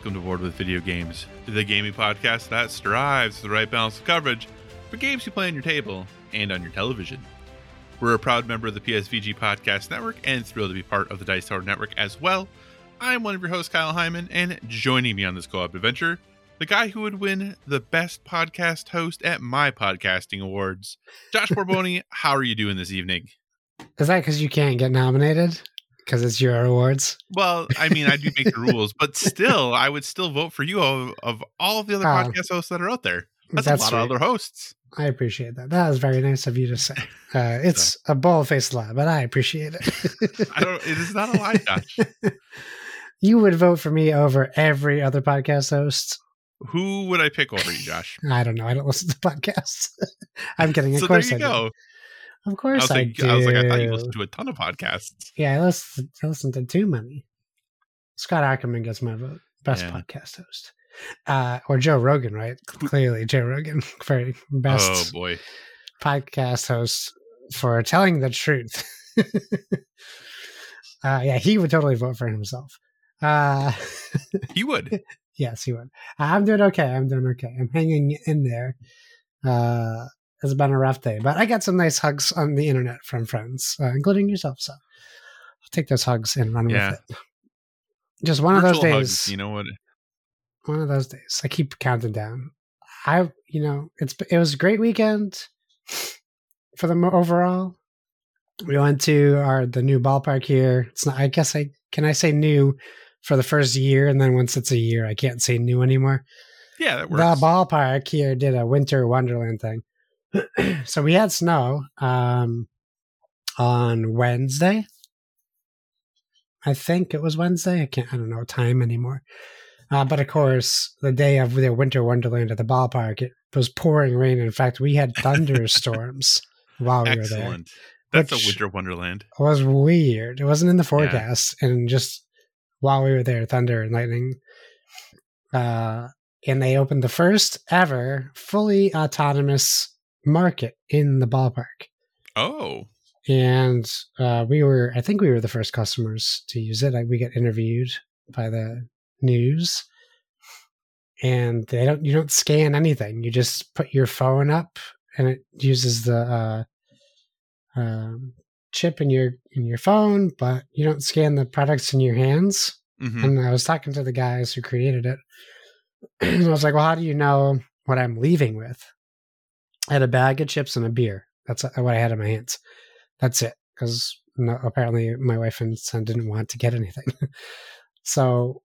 Welcome to Board with Video Games, the gaming podcast that strives for the right balance of coverage for games you play on your table and on your television. We're a proud member of the PSVG Podcast Network and thrilled to be part of the Dice Tower Network as well. I'm one of your hosts, Kyle Hyman, and joining me on this co op adventure, the guy who would win the best podcast host at my podcasting awards, Josh Borboni. how are you doing this evening? Is that because you can't get nominated? Because it's your awards? Well, I mean, I do make the rules, but still, I would still vote for you of, of all of the other Oh. podcast hosts that are out there. That's, That's a lot sweet. of other hosts. I appreciate that. That was very nice of you to say. Uh, it's a bald faced lie, but I appreciate it. I don't. It is not a lie, Josh. you would vote for me over every other podcast host. Who would I pick over you, Josh? I don't know. I don't listen to podcasts. I'm kidding. Of so there course you I go. Of course I, like, do. I was like, I thought you listened to a ton of podcasts. yeah, I listen, I to too many. Scott Aukerman gets my vote. Best Yeah. podcast host. Uh, or Joe Rogan, right? Clearly, Joe Rogan. Very best. Oh boy, podcast host for telling the truth. uh, yeah, he would totally vote for himself. Uh, he would. yes, he would. I'm doing okay. I'm doing okay. I'm hanging in there. Uh, it's been a rough day, but I got some nice hugs on the internet from friends, uh, including yourself. So I'll take those hugs and run Yeah. with it. Just one of those days. hugs, you know what? one of those days. I keep counting down. I, you know, it's it was a great weekend for the overall. We went to our the new ballpark here. It's not. I guess I can I say new for the first year, and then once it's a year, I can't say new anymore. Yeah, that works. The ballpark here did a winter wonderland thing. so we had snow um, on Wednesday. I think it was Wednesday. I can't. I don't know time anymore. Uh, but of course, the day of the winter wonderland at the ballpark, it was pouring rain. In fact, we had thunderstorms while we were there. That's a winter wonderland. It was weird. It wasn't in the forecast, and just while we were there, thunder and lightning. Uh, and they opened the first ever fully autonomous market in the ballpark. Oh, And uh, we were, I think we were the first customers to use it. Like we get interviewed by the news, and they don't, you don't scan anything. You just put your phone up, and it uses the uh, um, chip in your in your phone, but you don't scan the products in your hands. hmm And I was talking to the guys who created it. and I was like, well, how do you know what I'm leaving with? I had a bag of chips and a beer. That's what I had in my hands. That's it. Because no, apparently my wife and son didn't want to get anything. so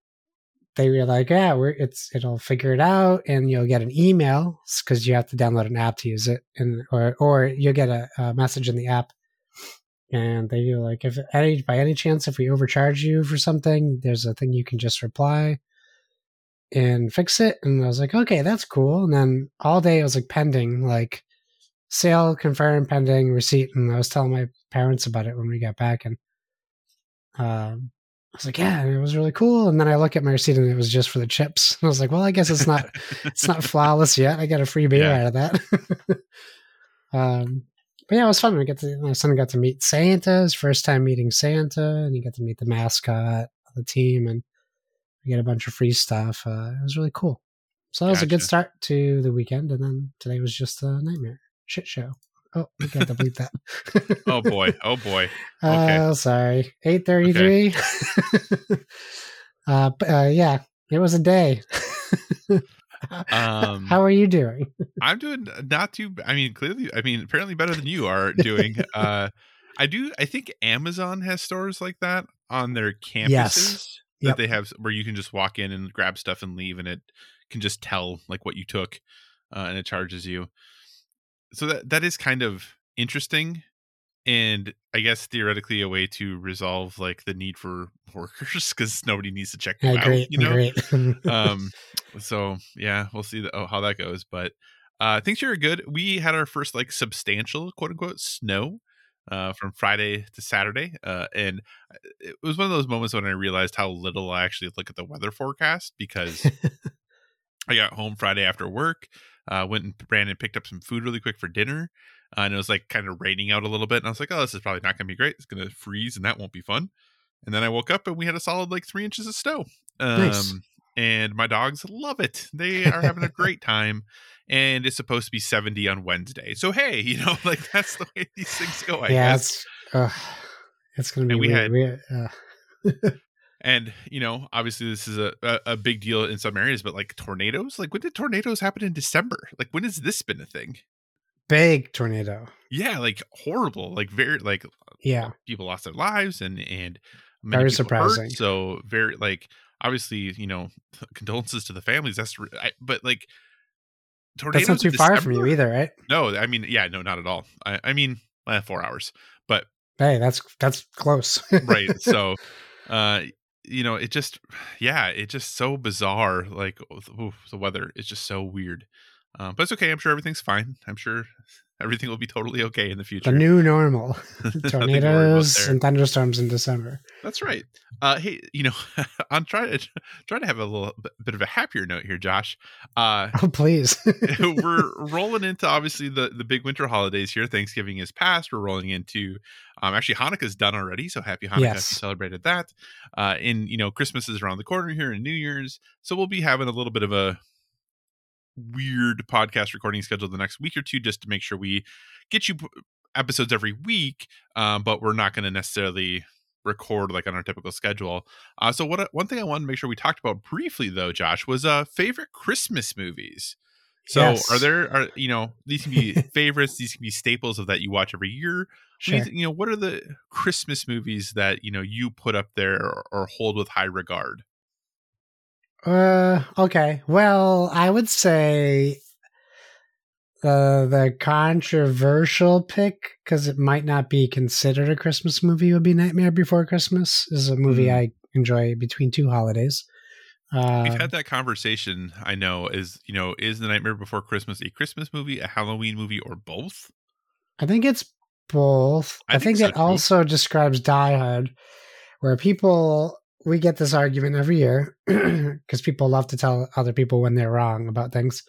they were like, yeah, we're, it's it'll figure it out, and you'll get an email because you have to download an app to use it, and or or you'll get a, a message in the app and they do like if any by any chance if we overcharge you for something there's a thing you can just reply and fix it and i was like okay that's cool and then all day it was like pending like sale confirmed pending receipt and i was telling my parents about it when we got back and um I was like, yeah, it was really cool. And then I look at my receipt and it was just for the chips. And I was like, well, I guess it's not it's not flawless yet. I got a free beer Yeah. out of that. um, but yeah, it was fun. We got to my son got to meet Santa, his first time meeting Santa, and he got to meet the mascot of the team, and we get a bunch of free stuff. Uh, it was really cool. So that was a good start to the weekend, and then today was just a nightmare shit show. Oh, we got to bleep that. oh boy, oh boy. Okay. Oh, sorry. Eight thirty-three. uh, uh, yeah, it was a day. Um, How are you doing? I'm doing not too. I mean, clearly, I mean, apparently better than you are doing. uh, I do. I think Amazon has stores like that on their campuses Yes. That Yep. they have where you can just walk in and grab stuff and leave, and it can just tell like what you took, uh, and it charges you. So that that is kind of interesting and I guess theoretically a way to resolve like the need for workers because nobody needs to check them Yeah, out. great, You know, um so yeah we'll see the, oh, how that goes but uh things here are good we had our first like substantial quote unquote snow uh from friday to saturday uh and it was one of those moments when i realized how little i actually look at the weather forecast because i got home friday after work uh went and ran and picked up some food really quick for dinner uh, and it was like kind of raining out a little bit and i was like oh this is probably not gonna be great it's gonna freeze and that won't be fun and then i woke up and we had a solid like three inches of snow um Nice. and my dogs love it. They are having a great time. And it's supposed to be 70 on Wednesday. So hey, you know, like that's the way these things go, I yeah, guess. it's uh, it's gonna be And we weird. had- We- uh, And you know, obviously this is a, a, a big deal in some areas, but like tornadoes, like when did tornadoes happen in December? Like when has this been a thing? big tornado. Yeah, like horrible, like very like Yeah, people lost their lives and and many Very people hurt. surprising. So very like obviously you know condolences to the families. That's I, but like tornadoes that's not too far from you either, right? No, I mean, yeah, no, not at all. I, I mean, uh, four hours, but Hey, that's that's close. right. so, uh, you know, it just, yeah, it's just so bizarre. Like oof, the weather is just so weird. Um, but it's okay. I'm sure everything's fine. I'm sure everything will be totally okay in the future. the new normal: Nothing to worry tornadoes and thunderstorms in December. That's right. Uh, hey, you know, I'm trying to try to have a little bit- bit of a happier note here, Josh. Uh, Oh, please. we're rolling into obviously the the big winter holidays here. Thanksgiving is past. We're rolling into um actually Hanukkah's done already, so happy Hanukkah Yes. celebrated that. Uh and you know, Christmas is around the corner here and New Year's. So we'll be having a little bit of a weird podcast recording schedule the next week or two just to make sure we get you episodes every week. Um, but we're not gonna necessarily record like on our typical schedule. Uh so what one thing I wanted to make sure we talked about briefly though, Josh, was uh favorite Christmas movies. So Yes. are there are you know these can be favorites, these can be staples of that you watch every year. Do you you know what are the Christmas movies that you know you put up there or, or hold with high regard? Uh, okay. Well, I would say uh, the controversial pick, because it might not be considered a Christmas movie, would be Nightmare Before Christmas. Is a movie Mm. I enjoy between two holidays. Uh, We've had that conversation. I know is you know is the Nightmare Before Christmas a Christmas movie, a Halloween movie, or both? I think it's both. I I, think think, so, it too. also describes Die Hard, where people we get this argument every year because people love to tell other people when they're wrong about things.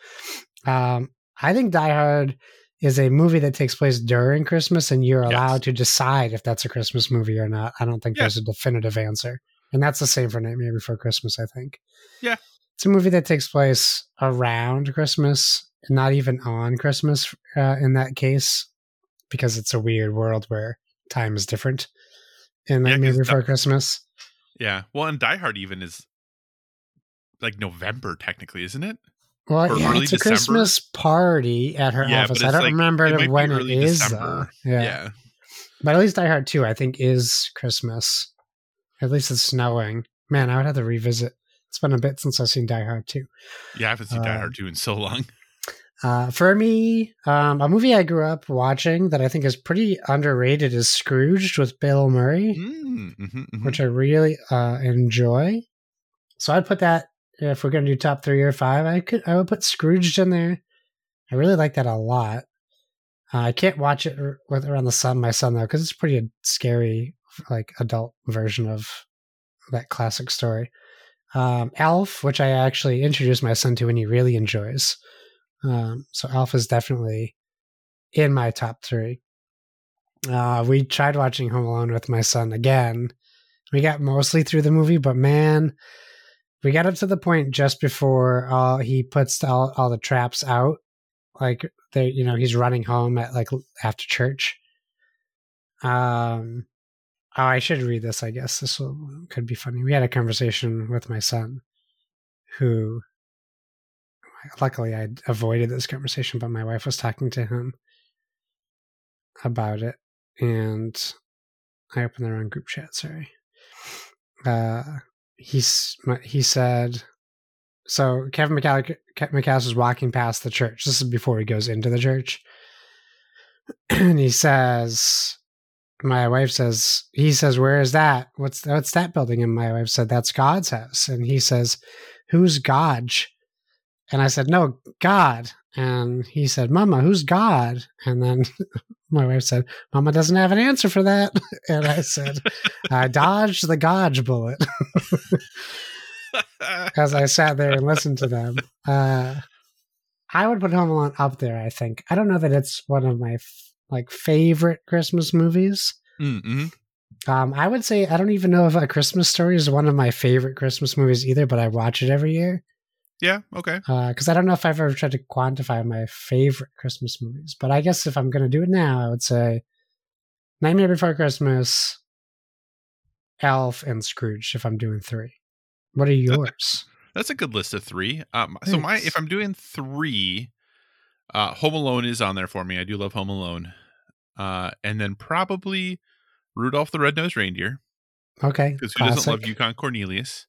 Um, I think Die Hard is a movie that takes place during Christmas, and you're Yes. allowed to decide if that's a Christmas movie or not. I don't think Yeah. there's a definitive answer, and that's the same for Nightmare Before Christmas. I think. Yeah. it's a movie that takes place around Christmas, not even on Christmas. Uh, in that case, because it's a weird world where time is different in Yeah, Nightmare 'cause Before that- Christmas. Yeah. Well, and Die Hard even is like November technically, isn't it? Well, or yeah, it's a December? Christmas party at her Yeah, office. I don't like- remember it when it is. December. Though. Yeah. yeah. but at least Die Hard Two, I think, is Christmas. At least it's snowing. Man, I would have to revisit. It's been a bit since I've seen Die Hard Two. Yeah, I haven't seen Die Um, Hard 2 in so long. Uh, for me, um, a movie I grew up watching that I think is pretty underrated is Scrooged with Bill Murray. Mm, mhm, mhm. which I really uh, enjoy. So I'd put that if we're gonna do top three or five. I could I would put Scrooged in there. I really like that a lot. Uh, I can't watch it with around the sun my son though because it's pretty scary, like adult version of that classic story. Um, Elf, which I actually introduced my son to and he really enjoys. Um, so Elf is definitely in my top three. Uh, we tried watching Home Alone with my son again. We got mostly through the movie, but man, we got up to the point just before uh, he puts all, all the traps out. Like they, you know, he's running home at like after church. Um, oh, I should read this. I guess this will, could be funny. We had a conversation with my son, who luckily I avoided this conversation, but my wife was talking to him about it, and I opened the wrong group chat. Sorry. Uh, he's he said. So Kevin McCall- McCallis is walking past the church. This is before he goes into the church, and he says, my wife says, he says, "Where is that? What's what's that building?" And my wife said, "That's God's house." And he says, "Who's God?" And I said, "No, God." And he said, "Mama, who's God?" And then my wife said, "Mama doesn't have an answer for that." And I said, "I dodged the Godge bullet." As I sat there and listened to them, uh, I would put Home Alone up there. I think I don't know that it's one of my f- like favorite Christmas movies. Mm-hmm. Um, I would say I don't even know if A Christmas Story is one of my favorite Christmas movies either, but I watch it every year Yeah. Okay. because I don't know if I've ever tried to quantify my favorite Christmas movies. But I guess if I'm going to do it now, I would say Nightmare Before Christmas, Elf, and Scrooge. If I'm doing three, what are yours? That's a good list of three. Um, so my if I'm doing three, uh, Home Alone is on there for me. I do love Home Alone, uh, and then probably Rudolph the Red-Nosed Reindeer Okay, because who doesn't love. Yukon Cornelius,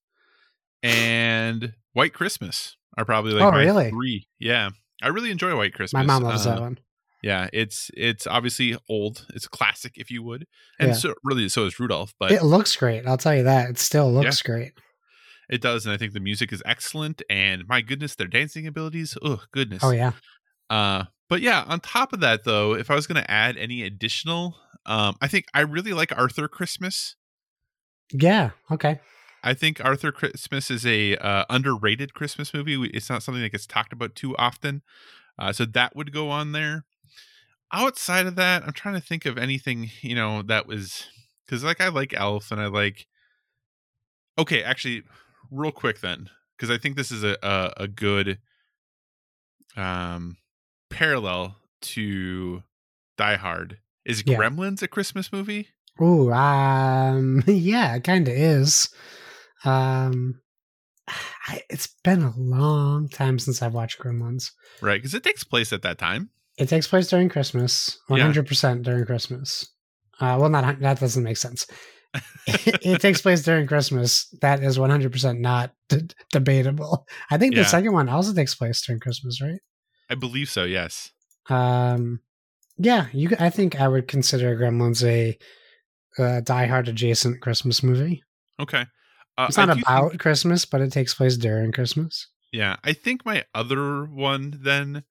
and White Christmas are probably like Oh, really? three. Yeah, I really enjoy White Christmas. My mom loves Uh, that one. Yeah, it's it's obviously old. It's a classic, if you would, and Yeah. so really so is Rudolph. But It looks great. I'll tell you that. It still looks great. It does, and I think the music is excellent. And my goodness, their dancing abilities. Oh goodness. Oh yeah. Uh, but yeah, on top of that, though, if I was going to add any additional, um, I think I really like Arthur Christmas. Yeah. Okay. I think Arthur Christmas is a uh, underrated Christmas movie. It's not something that gets talked about too often, uh, so that would go on there. Outside of that, I'm trying to think of anything you know that was because like I like Elf and I like. Okay, actually, real quick then, because I think this is a a, a good um parallel to Die Hard. Is Yeah. Gremlins a Christmas movie? Oh, um, yeah, it kind of is. Um, I, it's been a long time since I've watched Gremlins. Right, because it takes place at that time. It takes place during Christmas, hundred percent during Christmas. Uh, well, not that doesn't make sense. it takes place during Christmas. That is one hundred percent not d- debatable. I think Yeah. the second one also takes place during Christmas, right? I believe so. Yes. Um, yeah, you. I think I would consider Gremlins a uh, Die Hard adjacent Christmas movie. Okay. Uh, It's not about think- Christmas, but it takes place during Christmas. yeah, I think my other one then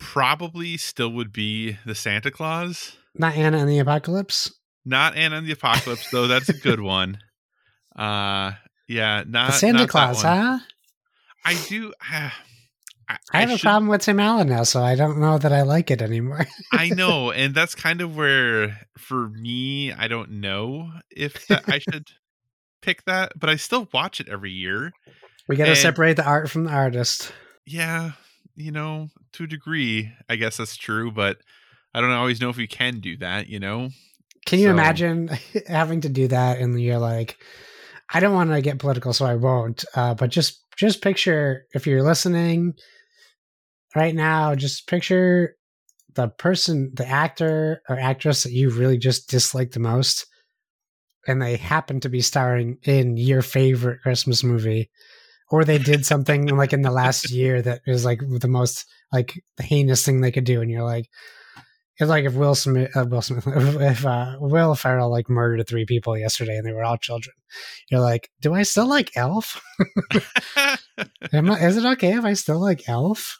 probably still would be the Santa Claus. Not Anna and the Apocalypse. Not Anna and the Apocalypse, though. That's a good one. Uh, yeah, not The Santa not Claus, huh? I do. Uh, I, I have a should- problem with Tim Allen now, so I don't know that I like it anymore. I know, and that's kind of where, for me, I don't know if that I should pick that, but I still watch it every year. we got to separate the art from the artist. Yeah, you know, to a degree, I guess that's true, but I don't always know if we can do that. You know, Can you So- imagine having to do that and you're like, I don't want to get political, so I won't. Uh, but just just picture if you're listening right now, just picture the person, the actor or actress that you really just dislike the most, and they happen to be starring in your favorite Christmas movie, or they did something like in the last year that is like the most like the heinous thing they could do, and you're like, it's like if Will Smith, uh, Will Smith, if uh, Will Ferrell like murdered three people yesterday and they were all children. You're like, do I still like Elf? Am I, is it okay if I still like Elf?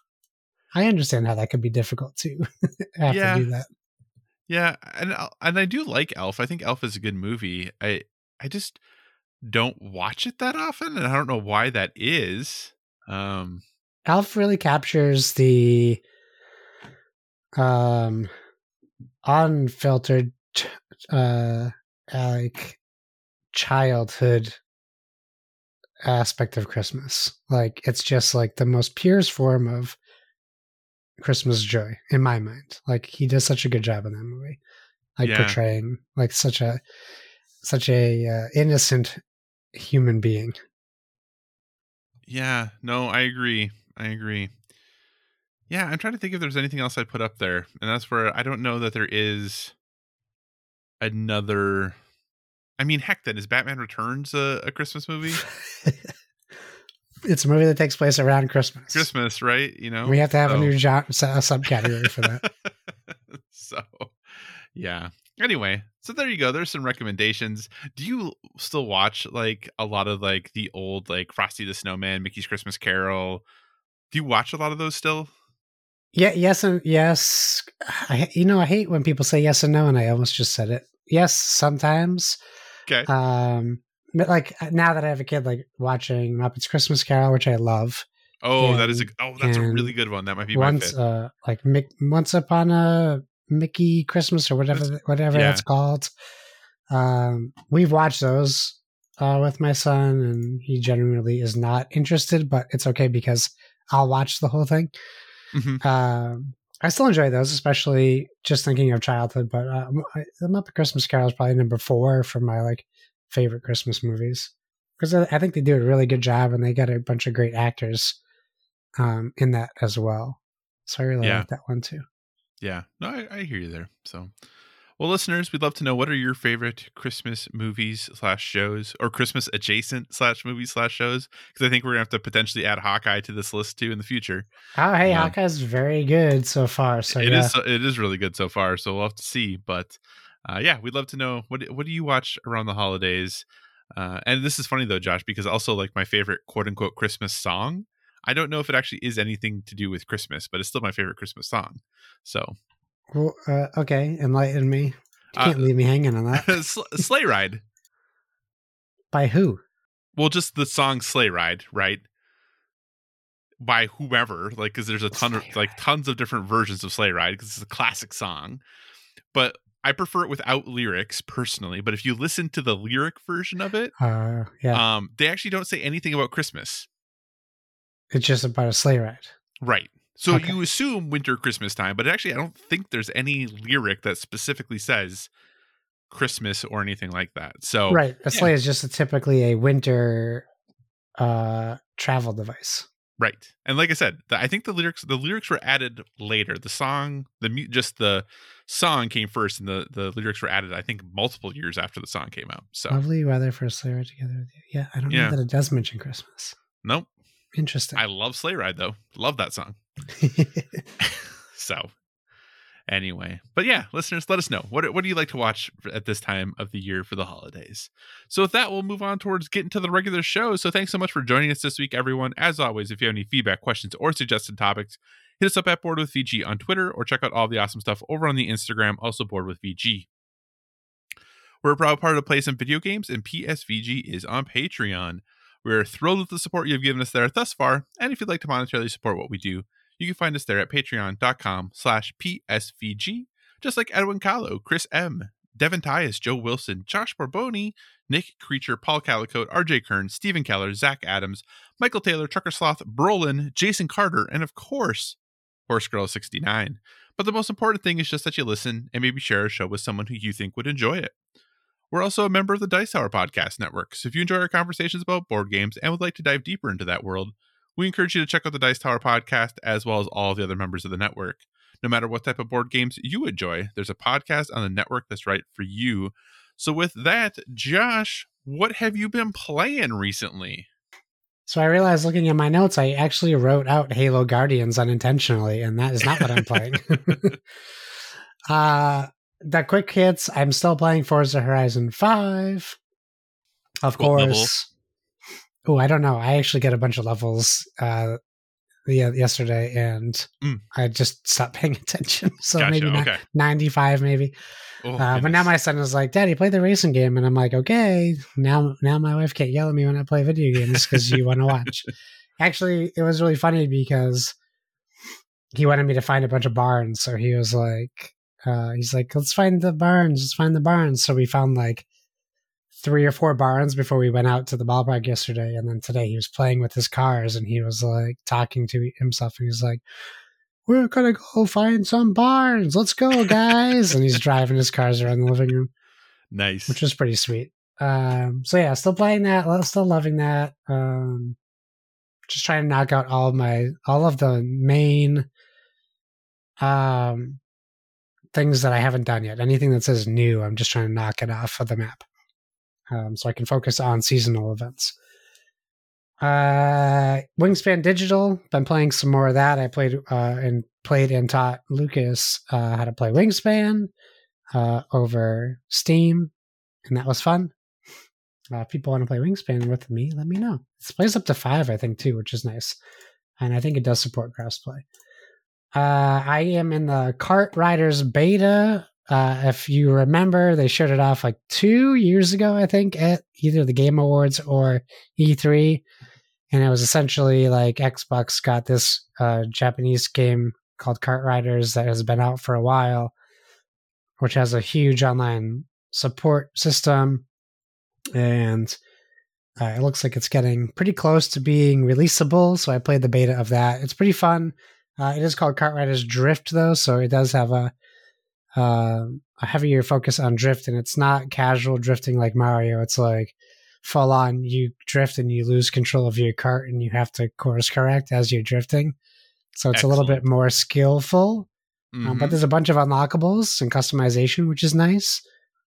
I understand how that could be difficult to have Yeah. to do that. Yeah, and and I do like Elf. I think Elf is a good movie. I I just don't watch it that often, and I don't know why that is. Um, Elf really captures the um unfiltered uh like childhood aspect of Christmas. Like it's just like the most purest form of Christmas joy in my mind. Like he does such a good job in that movie. Like Yeah. portraying like such a such a uh, innocent human being. yeah, no, I agree. I agree. Yeah, I'm trying to think if there's anything else I'd put up there, and that's where I don't know that there is another. I mean, heck, then is Batman Returns a, a Christmas movie? it's a movie that takes place around Christmas. Christmas, right? You know, We have to have a new su- subcategory for that. so, Yeah. Anyway, so there you go. There's some recommendations. Do you still watch like a lot of like the old like Frosty the Snowman, Mickey's Christmas Carol? Do you watch a lot of those still? Yeah, yes and yes. I you know I hate when people say yes and no, and I almost just said it. Yes, sometimes. Okay. Um, but like now that I have a kid, like watching Muppets Christmas Carol, which I love. oh, that is a oh, that's a really good one. That might be my Once, uh, like Mick, once upon a Mickey Christmas or whatever, That's- whatever yeah. that's called. Um, we've watched those uh, with my son, and he generally is not interested, but it's okay because I'll watch the whole thing. Mhm. Um, I still enjoy those, especially just thinking of childhood. But uh, the Muppet Christmas Carol is probably number four for my like favorite Christmas movies because I I think they do a really good job, and they got a bunch of great actors um, in that as well. So I really Yeah. like that one too. Yeah, no, I, I hear you there. So, well, listeners, we'd love to know what are your favorite Christmas movies slash shows, or Christmas adjacent slash movies slash shows? Because I think we're gonna have to potentially add Hawkeye to this list too in the future. Oh, hey, Yeah. Hawkeye's very good so far. So It yeah, is it is really good so far. So we'll have to see. But uh, yeah, we'd love to know what what do you watch around the holidays? Uh, and this is funny though, Josh, because also like my favorite quote unquote Christmas song. I don't know if it actually is anything to do with Christmas, but it's still my favorite Christmas song. So Well, uh, okay, enlighten me. You Uh, can't leave me hanging on that. Sl- Sleigh Ride. By who? Well, just the song "Sleigh Ride," right? By whoever, like, because there's a ton of Sleigh like Ride. tons of different versions of "Sleigh Ride" because it's a classic song. But I prefer it without lyrics personally. But if you listen to the lyric version of it, Uh, yeah, um, they actually don't say anything about Christmas, it's just about a sleigh ride. right? So Okay. you assume winter Christmas time, but actually, I don't think there's any lyric that specifically says Christmas or anything like that. So right, a yeah. sleigh is just a, typically a winter uh travel device. Right. And like I said, the, I think the lyrics the lyrics were added later. The song, the just the song came first, and the the lyrics were added. I think multiple years after the song came out. So Lovely weather for a sleigh ride together with you. Yeah, I don't Yeah. know that it does mention Christmas. nope. Interesting. I love Sleigh Ride though. Love that song. so anyway, but yeah, listeners, let us know what what do you like to watch at this time of the year for the holidays. So with that, we'll move on towards getting to the regular show. So thanks so much for joining us this week, everyone. As always, if you have any feedback, questions, or suggested topics, hit us up at Board with VG on Twitter or check out all the awesome stuff over on the Instagram, also Board with VG. We're a proud part of Play Some Video Games, and PSVG is on Patreon. We're thrilled with the support you've given us there thus far, and if you'd like to monetarily support what we do, you can find us there at patreon.com slash PSVG, just like Edwin Kahlo, Chris M., Devin Tyus, Joe Wilson, Josh Barboni, Nick Creature, Paul Calicote, RJ Kern, Stephen Keller, Zach Adams, Michael Taylor, Trucker Sloth, Brolin, Jason Carter, and of course, Horse Girl 69. But the most important thing is just that you listen and maybe share a show with someone who you think would enjoy it. We're also a member of the Dice Tower Podcast Network, so if you enjoy our conversations about board games and would like to dive deeper into that world, we encourage you to check out the Dice Tower Podcast as well as all the other members of the network. No matter what type of board games you enjoy, there's a podcast on the network that's right for you. So, with that, Josh, what have you been playing recently? so I realized looking at my notes, I actually wrote out Halo Guardians unintentionally, and that is not what I'm playing. uh the quick hits, I'm still playing Forza Horizon 5. Of What course. Oh, I don't know. I actually get a bunch of levels uh yeah, yesterday and Mm. I just stopped paying attention. So gotcha. maybe not okay. 95 maybe. Oh, Uh, but now my son is like, "Daddy, play the racing game," and I'm like, "Okay." Now, now my wife can't yell at me when I play video games because you want to watch. Actually, it was really funny because he wanted me to find a bunch of barns, so he was like, uh, "He's like, let's find the barns. Let's find the barns." So we found like three or four barns before we went out to the ballpark yesterday, and then today he was playing with his cars and he was like talking to himself, and he's like. We're gonna go find some barns. Let's go, guys! and he's driving his cars around the living room nice. which was pretty sweet. Um, so yeah, still playing that, still loving that. Um, just trying to knock out all of my all of the main um things that I haven't done yet. Anything that says new, I'm just trying to knock it off of the map, um, so I can focus on seasonal events. Uh, Wingspan Digital. Been playing some more of that. I played uh, and played and taught Lucas uh, how to play Wingspan. uh, over Steam, and that was fun. Uh, if people want to play Wingspan with me, let me know. It plays up to five, I think, too, which is nice. And I think it does support crossplay. Uh, I am in the Kart Riders beta. Uh, if you remember, they showed it off like two years ago, I think, at either the Game Awards or E3. And it was essentially like Xbox got this uh, Japanese game called Kart Riders that has been out for a while, which has a huge online support system. And uh, it looks like it's getting pretty close to being releasable. So I played the beta of that. It's pretty fun. Uh, it is called Kart Riders Drift, though, so it does have a uh, a heavier focus on drift, and it's not casual drifting like Mario. It's like full on. You drift and you lose control of your cart, and you have to course correct as you're drifting. So it's Excellent. a little bit more skillful. Mm-hmm. Um, but there's a bunch of unlockables and customization, which is nice.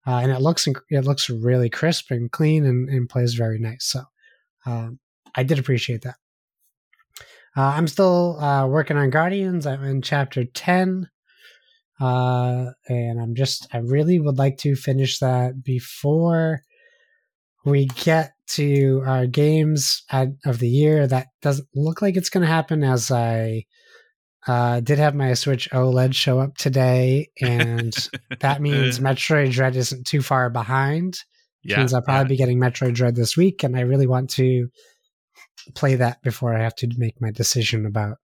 Uh, and it looks it looks really crisp and clean and, and plays very nice. So um, I did appreciate that. Uh, I'm still uh, working on Guardians. I'm in chapter 10. Uh, and I'm just, I really would like to finish that before we get to our games of the year. That doesn't look like it's going to happen as I uh, did have my Switch OLED show up today. And that means Metroid Dread isn't too far behind. Yeah, means I'll probably yeah. be getting Metroid Dread this week. And I really want to play that before I have to make my decision about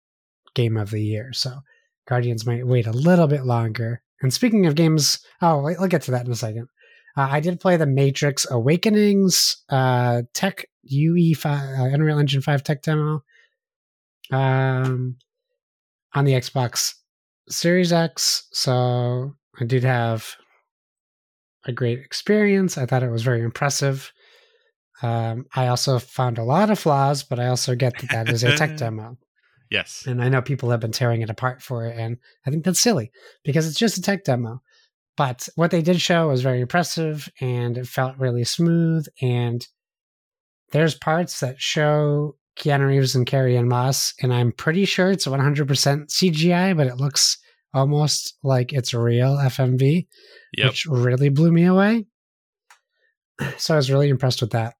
game of the year. So Guardians might wait a little bit longer. And speaking of games, oh, wait, I'll get to that in a second. Uh, I did play the Matrix Awakenings uh, Tech UE5 uh, Unreal Engine 5 tech demo um, on the Xbox Series X. So I did have a great experience. I thought it was very impressive. Um, I also found a lot of flaws, but I also get that that is a tech demo. Yes. And I know people have been tearing it apart for it, and I think that's silly because it's just a tech demo. But what they did show was very impressive and it felt really smooth. And there's parts that show Keanu Reeves and Carrie-Anne Moss, and I'm pretty sure it's 100% CGI, but it looks almost like it's real FMV, yep. which really blew me away. So I was really impressed with that.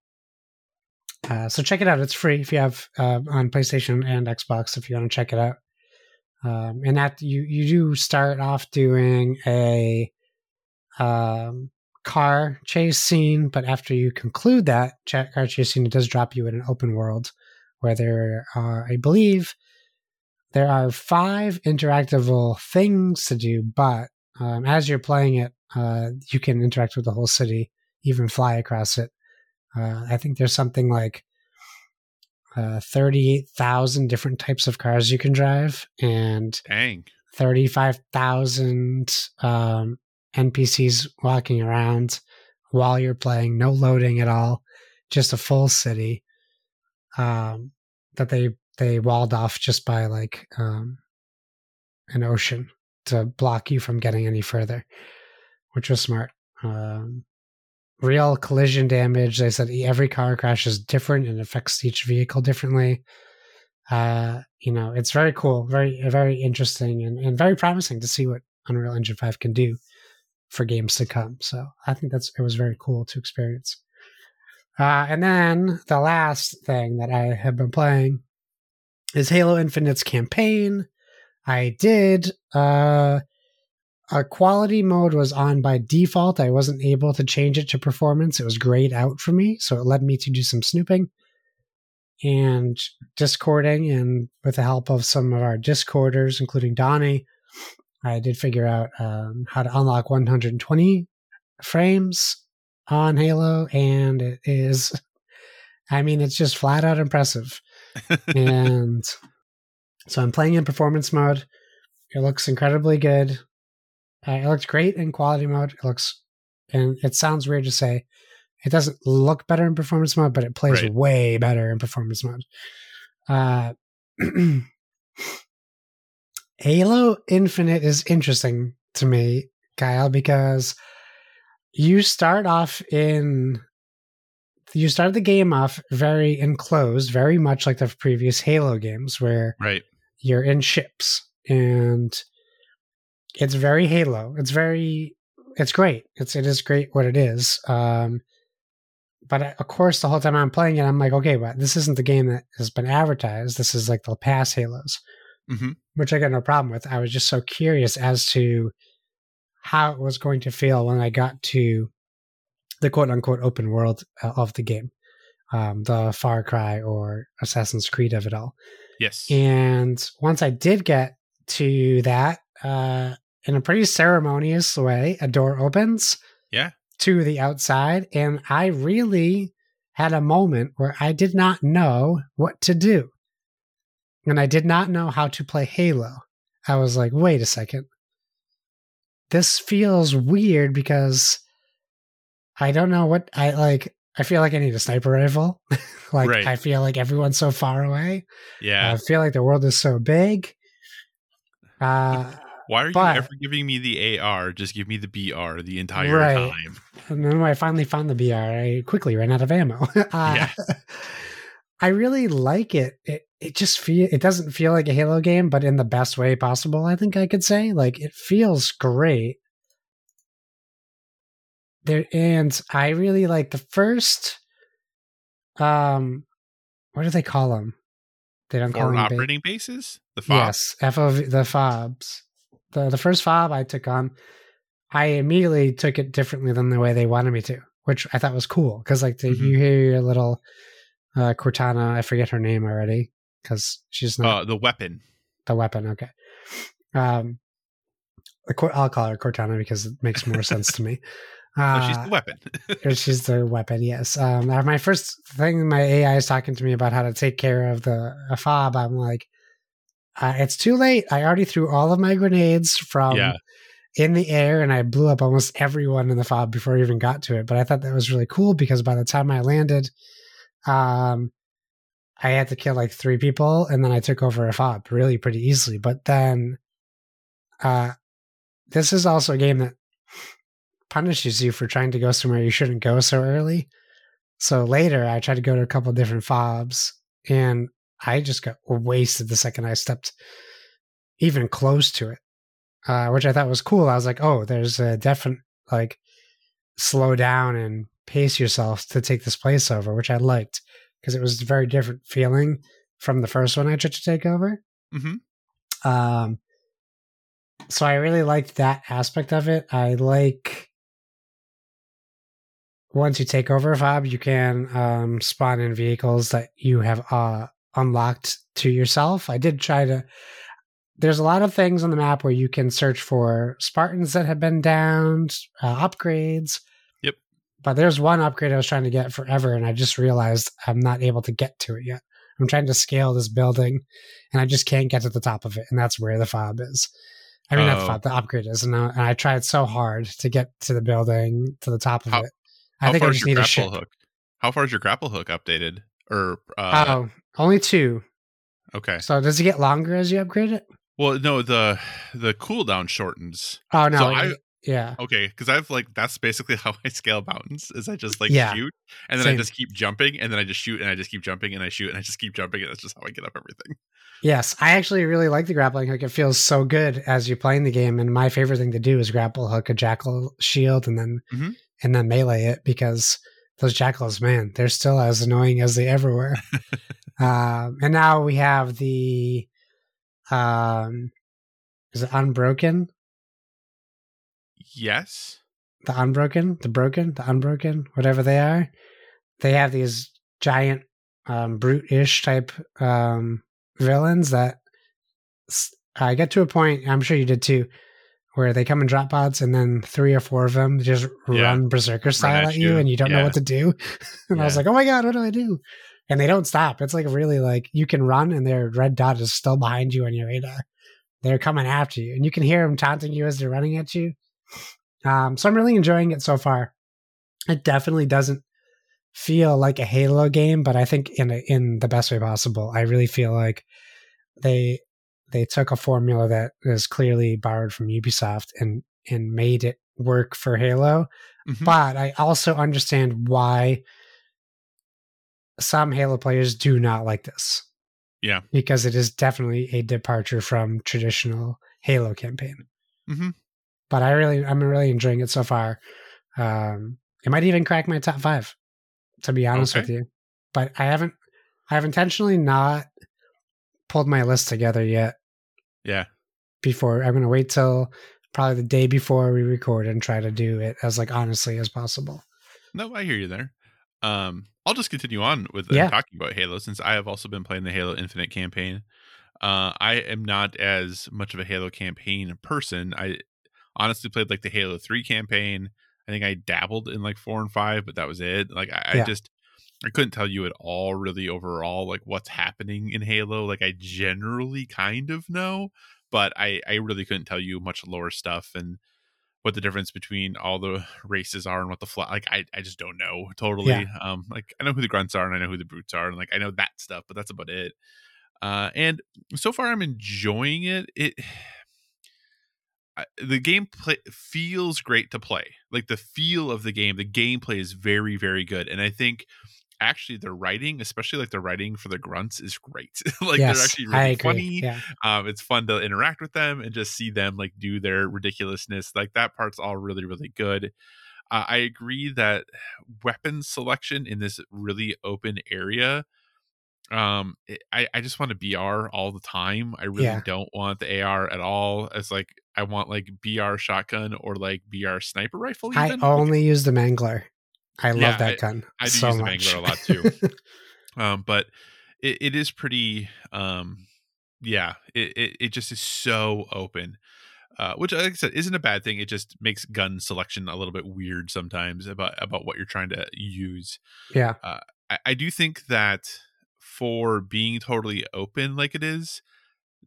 Uh, so check it out. It's free if you have uh, on PlayStation and Xbox. If you want to check it out, um, and that you you do start off doing a um, car chase scene, but after you conclude that car chase scene, it does drop you in an open world where there are, I believe, there are five interactable things to do. But um, as you're playing it, uh, you can interact with the whole city, even fly across it. Uh, I think there's something like uh, 38,000 different types of cars you can drive and Dang. 35,000 um, NPCs walking around while you're playing, no loading at all, just a full city um, that they they walled off just by like um, an ocean to block you from getting any further, which was smart. Um, real collision damage. They said every car crash is different and affects each vehicle differently. Uh, you know, it's very cool, very very interesting, and, and very promising to see what Unreal Engine Five can do for games to come. So I think that's it was very cool to experience. Uh, and then the last thing that I have been playing is Halo Infinite's campaign. I did uh, a quality mode was on by default. I wasn't able to change it to performance. It was grayed out for me, so it led me to do some snooping and discording. And with the help of some of our discorders, including Donnie, I did figure out um, how to unlock 120 frames on Halo, and it is, I mean, it's just flat out impressive. and so I'm playing in performance mode. It looks incredibly good. Uh, it looks great in quality mode. It looks, and it sounds weird to say, it doesn't look better in performance mode, but it plays right. way better in performance mode. Uh, Halo Infinite is interesting to me, Kyle, because you start off in you start the game off very enclosed, very much like the previous Halo games, where right you're in ships and it's very Halo. It's very it's great. It's it is great what it is. Um, but uh, of course, the whole time I'm playing it, I'm like, okay, but this isn't the game that has been advertised. This is like the past Halos, Mhm. which I got no problem with. I was just so curious as to how it was going to feel when I got to the quote unquote open world uh, of the game, um, the Far Cry or Assassin's Creed of it all. Yes. And once I did get to that, uh, in a pretty ceremonious way, a door opens. Yeah. To the outside. And I really had a moment where I did not know what to do. And I did not know how to play Halo. I was like, wait a second. This feels weird because I don't know what I like. I feel like I need a sniper rifle. like, Right. I feel like everyone's so far away. yeah. I feel like the world is so big. Uh, Why are but- you ever giving me the AR? Just give me the BR the entire Right. time. and then when I finally found the BR, I quickly ran out of ammo. uh, Yeah. I really like it. It it just feel it doesn't feel like a Halo game, but in the best way possible. I think I could say like it feels great. There and I really like the first. Um, what do they call them? They don't call Foreign them ba- operating bases? The FOB? Yes, FOB, the fobs. The the first fob I took on, I immediately took it differently than the way they wanted me to, which I thought was cool because like the, Mhm. you hear your little uh, Cortana, I forget her name already because she's not Uh, the weapon. the weapon. Okay, um, I'll call her Cortana because it makes more sense to me. Oh, Uh, she's the weapon. she's the weapon, yes. Um, my first thing, my AI is talking to me about how to take care of the a fob. I'm like, uh, it's too late. I already threw all of my grenades from Yeah. in the air, and I blew up almost everyone in the fob before I even got to it. But I thought that was really cool because by the time I landed, um, I had to kill like three people, and then I took over a fob really pretty easily. But then, uh, this is also a game that punishes you for trying to go somewhere you shouldn't go so early. So later, I tried to go to a couple different fobs, and I just got wasted the second I stepped even close to it, uh, which I thought was cool. I was like, oh, there's a definite like slow down and pace yourself to take this place over, which I liked because it was a very different feeling from the first one I tried to take over. hmm Um, so I really liked that aspect of it. I like once you take over a fob, you can um, spawn in vehicles that you have uh, unlocked to yourself. I did try to. There's a lot of things on the map where you can search for Spartans that have been downed, uh, upgrades. Yep. But there's one upgrade I was trying to get forever, and I just realized I'm not able to get to it yet. I'm trying to scale this building, and I just can't get to the top of it, and that's where the fob is. I mean, not the Oh. fob, the upgrade is, and I, and I tried so hard to get to the building, to the top of How- it. I think I just need a grapple ship. hook? How far is your grapple hook updated? Or uh, oh, only two. okay. So does it get longer as you upgrade it? Well, no, the the cooldown shortens. Oh no, So I- yeah, Okay, because I've like that's basically how I scale mountains is I just like Yeah. shoot and then I just keep jumping and then I just shoot and I just keep jumping and I shoot and I just keep jumping and that's just how I get up everything. yes. I actually really like the grappling hook. It feels so good as you're playing the game. And my favorite thing to do is grapple hook a jackal shield and then Mhm. and then melee it because those jackals, man, they're still as annoying as they ever were. um, and now we have the um, is it unbroken? Yes. the unbroken, the broken, the unbroken, whatever they are, they have these giant um, brute-ish type um, villains that s- I get to a point. I'm sure you did too, where they come in drop pods and then three or four of them just Yeah. run berserker style at at you, you. and you don't know what to do. and I was like, oh my god, what do I do? And they don't stop. It's like really like you can run and their red dot is still behind you on your radar. They're coming after you, and you can hear them taunting you as they're running at you. Um, so I'm really enjoying it so far. It definitely doesn't feel like a Halo game, but I think in a, in the best way possible. I really feel like they they took a formula that is clearly borrowed from Ubisoft and and made it work for Halo. Mhm. But I also understand why some Halo players do not like this. Yeah. Because it is definitely a departure from traditional Halo campaign. Mhm. but I really I'm really enjoying it so far. Um, it might even crack my top five, to be honest Okay. with you. But I haven't I've intentionally not pulled my list together yet. Yeah. Before I'm gonna wait till probably the day before we record and try to do it as like honestly as possible. No, I hear you there. Um, I'll just continue on with uh, Yeah. talking about Halo since I have also been playing the Halo Infinite campaign. Uh, I am not as much of a Halo campaign person. I honestly played like the Halo 3 campaign. I think I dabbled in like four and five, but that was it. Like I, I just I couldn't tell you at all really overall like what's happening in Halo. Like I generally kind of know, but I I really couldn't tell you much lore stuff and what the difference between all the races are and what the fly like I, I just don't know totally Yeah. um like i know who the grunts are and i know who the brutes are and like i know that stuff but that's about it uh and so far i'm enjoying it it I- the gameplay feels great to play like the feel of the game the gameplay is very very good and i think actually the writing especially like the writing for the grunts is great like they're actually really funny Yeah. um, it's fun to interact with them and just see them like do their ridiculousness. Like that part's all really, really good. Uh, I agree that weapon selection in this really open area. Um, it- I I just want a BR all the time. I really Yeah. don't want the AR at all. It's like I want like BR shotgun or like BR sniper rifle. I Even Like, only use the Mangler. I love Yeah, that gun. I do so use the much. Mangler a lot, too. um but it, it is pretty um yeah it, it it just is so open uh which like i said isn't a bad thing it just makes gun selection a little bit weird sometimes about about what you're trying to use yeah. i, I do think that for being totally open like it is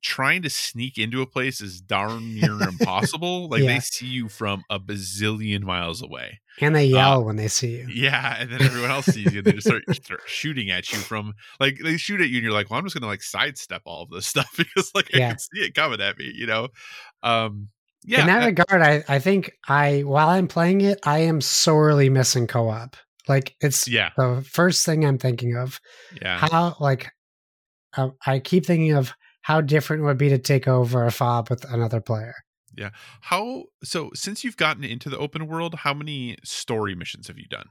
trying to sneak into a place is darn near impossible like Yeah. they see you from a bazillion miles away And they yell when they see you. yeah, and then everyone else sees you, and they just start, start shooting at you from like they shoot at you, and you're like, "Well, I'm just gonna like sidestep all of this stuff because like I can see it coming at me," you know. Um, yeah, in that uh, regard, I, I think I while I'm playing it, I am sorely missing co-op. Like it's yeah, the first thing I'm thinking of. yeah, How like uh, I keep thinking of how different it would be to take over a fob with another player. How so? Since you've gotten into the open world, how many story missions have you done?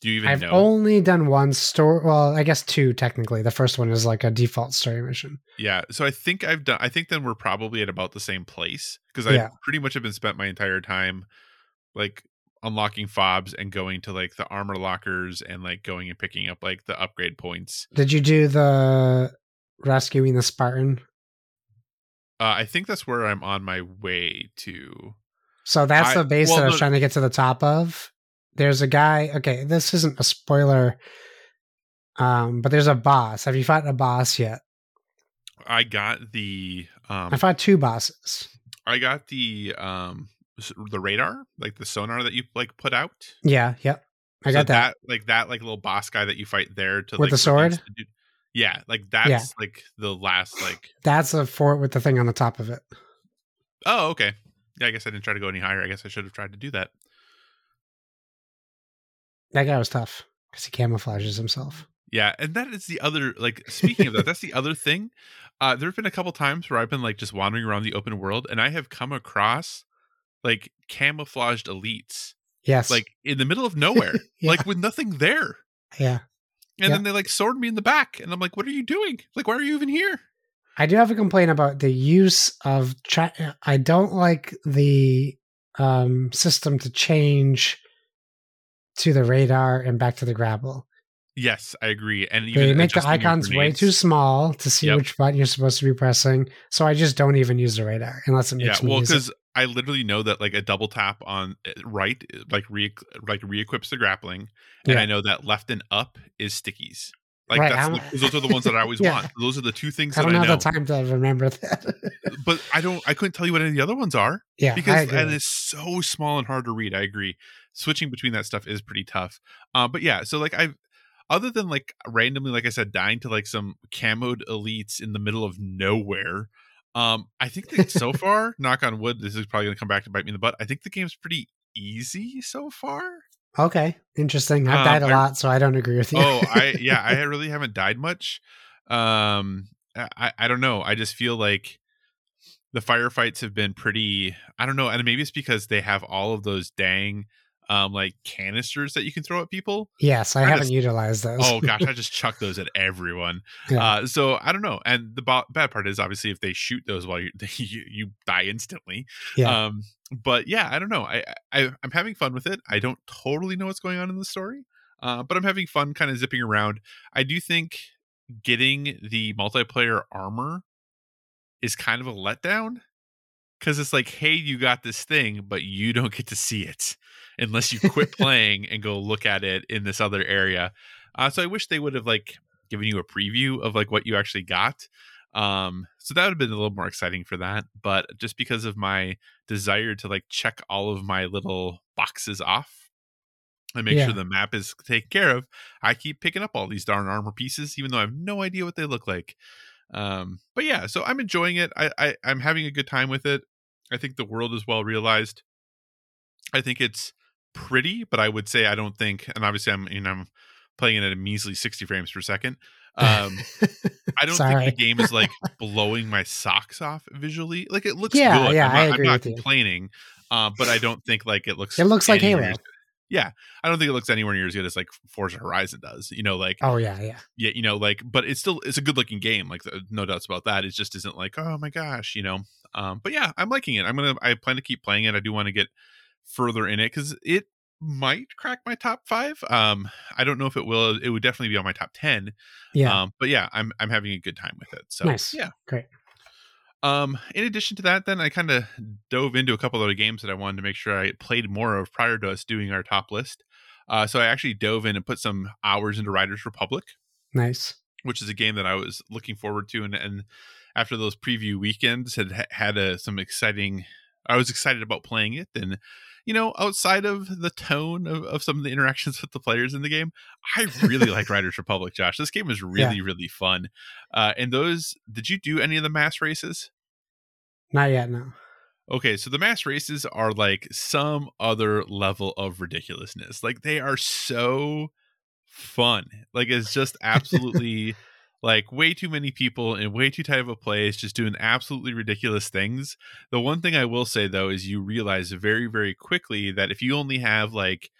Do you even I've know? only done one story. Well, I guess two technically. The first one is like a default story mission. Yeah, so I think I've done. I think then we're probably at about the same place because I Yeah. pretty much have been spent my entire time like unlocking fobs and going to like the armor lockers and like going and picking up like the upgrade points. Did you do the rescuing the Spartan? Uh, I think that's where I'm on my way to. So that's I- the base well, that I was no- trying to get to the top of. There's a guy. Okay, this isn't a spoiler. Um, but there's a boss. Have you fought a boss yet? I got the um I fought two bosses. I got the um the radar like the sonar that you like put out. Yeah, yep. I So got that. like that like little boss guy that you fight there to With like the sword? the dude- Yeah, like that's like the last like That's a fort with the thing on the top of it. Oh, okay. Yeah, I guess I didn't try to go any higher. I guess I should have tried to do that. That guy was tough because he camouflages himself. Yeah, and that is the other like speaking of that, that's the other thing. Uh there have been a couple times where I've been like just wandering around the open world and I have come across like camouflaged elites Yes. like in the middle of nowhere, yeah, like with nothing there. yeah. And Yeah. then they like sword me in the back and I'm like, "What are you doing? Like why are you even here?" I do have a complaint about the use of. Tra- I don't like the um, system to change to the radar and back to the grapple. Yes, I agree. And even They make the icons way too small to see Yep. which button you're supposed to be pressing. So I just don't even use the radar unless it Yeah, makes me well, use it. because I literally know that like a double tap on uh, right, uh, like re like re-equips the grappling, and Yeah. I know that left and up is stickies. Like Right, that's I'm- the, 'cause those are the ones that I always Yeah. want. Those are the two things I don't I have know. the time to remember that. But I don't. I couldn't tell you what any of the other ones are yeah, because and it's so small and hard to read. I agree. Switching between that stuff is pretty tough. Uh, but yeah, so like I've other than like randomly, like I said, dying to like some camoed elites in the middle of nowhere. Um, I think that so far, knock on wood, this is probably gonna come back to bite me in the butt. I think the game's pretty easy so far. Okay, interesting. I've Um, died a I- lot, so I don't agree with you. oh, I yeah, I really haven't died much. Um, I I don't know. I just feel like the firefights have been pretty I don't know, and maybe it's because they have all of those dang um like canisters that you can throw at people. Yes, I, I haven't just- utilized those. Oh gosh, I just chuck those at everyone. Yeah. Uh, so I don't know. And the bo- bad part is obviously if they shoot those while you you, you die instantly. yeah. Um, but yeah, I don't know. I, I I'm having fun with it. I don't totally know what's going on in the story, uh, but I'm having fun kind of zipping around. I do think getting the multiplayer armor is kind of a letdown because it's like, hey, you got this thing, but you don't get to see it unless you quit playing and go look at it in this other area. Uh, so I wish they would have like given you a preview of like what you actually got. Um, so that would have been a little more exciting for that. But just because of my desire to like check all of my little boxes off and make Yeah. sure the map is taken care of, I keep picking up all these darn armor pieces, even though I have no idea what they look like. Um, but yeah, so I'm enjoying it. I, I I'm having a good time with it. I think the world is well realized. I think it's pretty, but I would say I don't think, and obviously I'm you know I'm playing it at a measly 60 frames per second. Um, I don't Sorry. think the game is like blowing my socks off visually. Like it looks Yeah, good. yeah, I'm not, I I'm not complaining, uh, but I don't think like it looks. It looks like Halo. Yeah, I don't think it looks anywhere near as good as like Forza Horizon does. You know, like oh yeah, yeah. yeah, you know, like, but it's still it's a good looking game. Like, uh, no doubts about that. It just isn't like, oh my gosh, you know. Um, but yeah, I'm liking it. I'm gonna. I plan to keep playing it. I do want to get further in it because it might crack my top five. Um, I don't know if it will. It would definitely be on my top ten. Yeah. Um, but yeah, I'm I'm having a good time with it. So Nice. yeah. Great. Um, in addition to that, then I kind of dove into a couple other games that I wanted to make sure I played more of prior to us doing our top list. Uh, so I actually dove in and put some hours into Riders Republic Nice. which is a game that I was looking forward to, and, and after those preview weekends had had a, some exciting. I was excited about playing it, and you know, outside of the tone of, of some of the interactions with the players in the game, I really like Riders Republic. Josh, this game is really really fun. Uh, and those, did you do any of the mass races? Not yet. No. Okay, so the mass races are like some other level of ridiculousness. Like they are so fun. Like it's just absolutely like way too many people in way too tight of a place just doing absolutely ridiculous things. The one thing I will say though is you realize very very quickly that if you only have like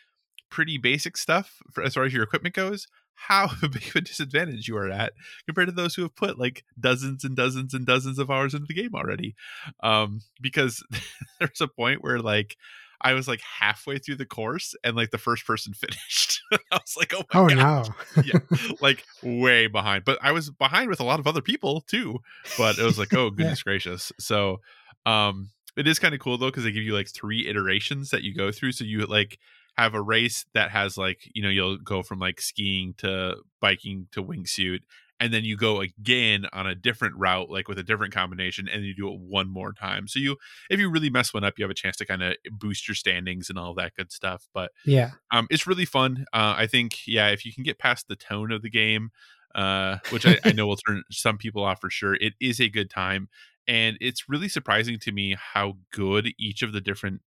pretty basic stuff for, as far as your equipment goes, how big of a disadvantage you are at compared to those who have put like dozens and dozens and dozens of hours into the game already. Um, because there's a point where like I was like halfway through the course and like the first person finished. I was like, oh my Oh god, no. yeah, like way behind. But I was behind with a lot of other people too. But it was like, oh goodness gracious. So um it is kind of cool though, because they give you like three iterations that you go through. So you like have a race that has like, you know, you'll go from like skiing to biking to wingsuit. And then you go again on a different route, like with a different combination, and you do it one more time. So you, if you really mess one up, you have a chance to kind of boost your standings and all that good stuff. But Yeah. um, it's really fun. Uh, I think, yeah, if you can get past the tone of the game, uh, which I, I know will turn some people off for sure, it is a good time. And it's really surprising to me how good each of the different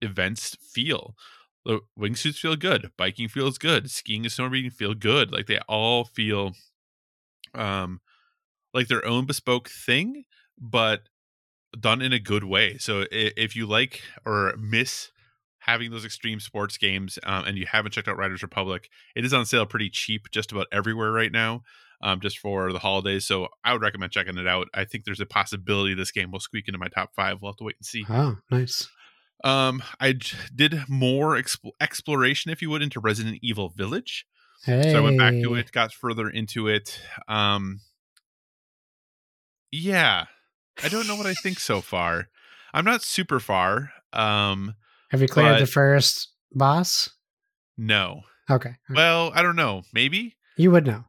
events feel. The wingsuits feel good, biking feels good, skiing and snowboarding feel good. Like they all feel um like their own bespoke thing, but done in a good way. So if you like or miss having those extreme sports games um, and you haven't checked out Riders Republic, it is on sale pretty cheap just about everywhere right now, um, just for the holidays. So I would recommend checking it out. I think there's a possibility this game will squeak into my top five. We'll have to wait and see. Oh, nice. Um, I j- did more exp- exploration, if you would, into Resident Evil Village. Hey. So I went back to it, got further into it. Um, yeah, I don't know what I think so far. I'm not super far. Um, Have you cleared the first boss? no. Okay. Well, I don't know. Maybe. You would know.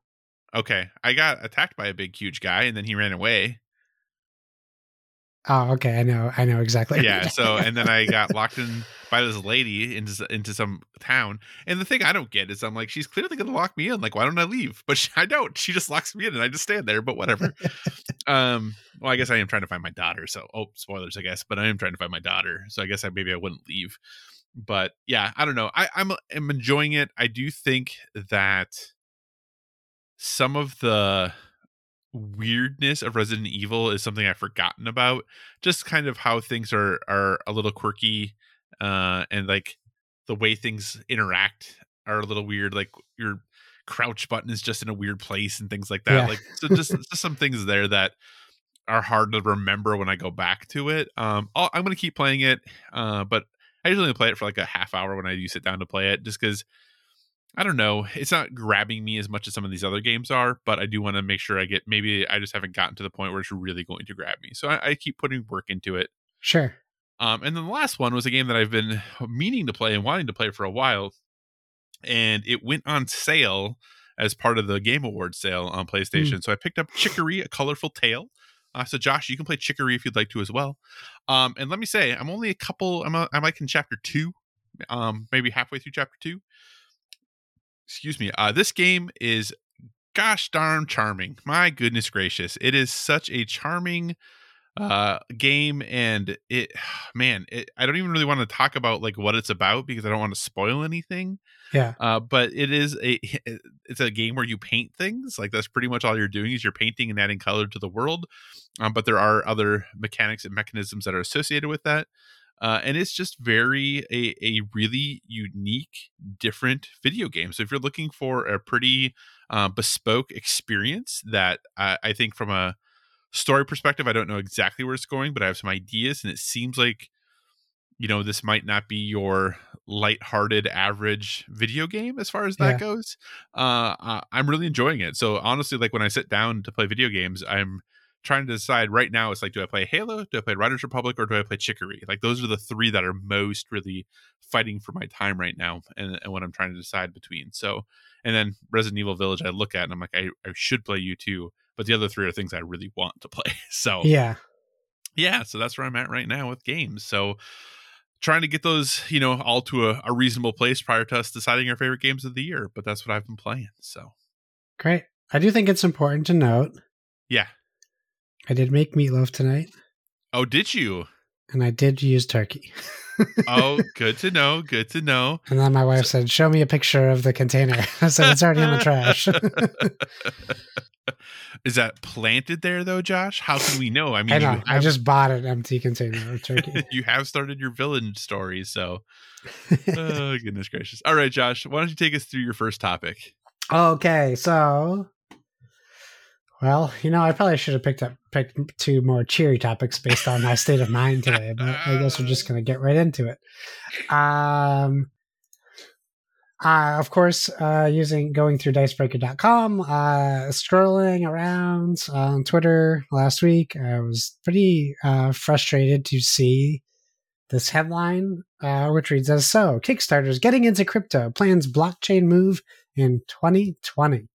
Okay, I got attacked by a big, huge guy, and then he ran away. Oh, okay. I know. I know exactly. Yeah. So, and then I got locked in by this lady into into some town. And the thing I don't get is, I'm like, she's clearly going to lock me in. Like, why don't I leave? But she, I don't. She just locks me in, and I just stand there. But whatever. um. Well, I guess I am trying to find my daughter. So, oh, spoilers, I guess. But I am trying to find my daughter. So I guess I maybe I wouldn't leave. But yeah, I don't know. I, I'm I'm enjoying it. I do think that some of the weirdness of Resident Evil is something I've forgotten about. Just kind of how things are are a little quirky, uh, and like the way things interact are a little weird. Like your crouch button is just in a weird place and things like that. Yeah. Like so, just just some things there that are hard to remember when I go back to it. Um, I'll, I'm gonna keep playing it, uh, but I usually play it for like a half hour when I do sit down to play it, just because I don't know, it's not grabbing me as much as some of these other games are. But I do want to make sure I get. Maybe I just haven't gotten to the point where it's really going to grab me, so I, I keep putting work into it. Sure. Um, and then the last one was a game that I've been meaning to play and wanting to play for a while, and it went on sale as part of the Game Awards sale on PlayStation. So I picked up Chicory: A Colorful Tale. Uh, so Josh, you can play Chicory if you'd like to as well. Um, and let me say, I'm only a couple. I'm a, I'm like in chapter two, um, maybe halfway through chapter two. Excuse me. Uh, this game is gosh darn charming. My goodness gracious, it is such a charming uh game and it man it, i don't even really want to talk about like what it's about because i don't want to spoil anything Yeah. uh but it is a it's a game where you paint things like that's pretty much all you're doing is you're painting and adding color to the world um, but there are other mechanics and mechanisms that are associated with that uh, and it's just very a, a really unique different video game so if you're looking for a pretty uh, bespoke experience that I, I think from a story perspective, I don't know exactly where it's going, but I have some ideas, and it seems like you know this might not be your light-hearted average video game as far as that Yeah. goes. Uh, uh, I'm really enjoying it. So honestly, like when I sit down to play video games, I'm trying to decide right now. It's like, do I play Halo? Do I play Riders Republic? Or do I play Chicory? Like those are the three that are most really fighting for my time right now, and, and what I'm trying to decide between. So, and then Resident Evil Village, I look at and I'm like, I, I should play you too but the other three are things I really want to play. So Yeah. yeah, so that's where I'm at right now with games. So trying to get those, you know, all to a, a reasonable place prior to us deciding our favorite games of the year. But that's what I've been playing. So Great. I do think it's important to note yeah. I did make meatloaf tonight, Oh, did you? and I did use turkey. Oh, good to know. Good to know. And then my wife said, "Show me a picture of the container." I said, "It's already in the trash." Is that planted there though, Josh? How can we know? I mean, I know. you I just bought an empty container of turkey. you have started your villain story, so oh goodness gracious. All right, Josh, why don't you take us through your first topic? okay, so well, you know, I probably should have picked up picked two more cheery topics based on my state of mind today, but I guess we're just going to get right into it. Um uh, of course, uh, using going through dicebreaker.com, uh, scrolling around on Twitter last week, I was pretty uh, frustrated to see this headline, uh, which reads as so Kickstarter's getting into crypto, plans blockchain move in 2020.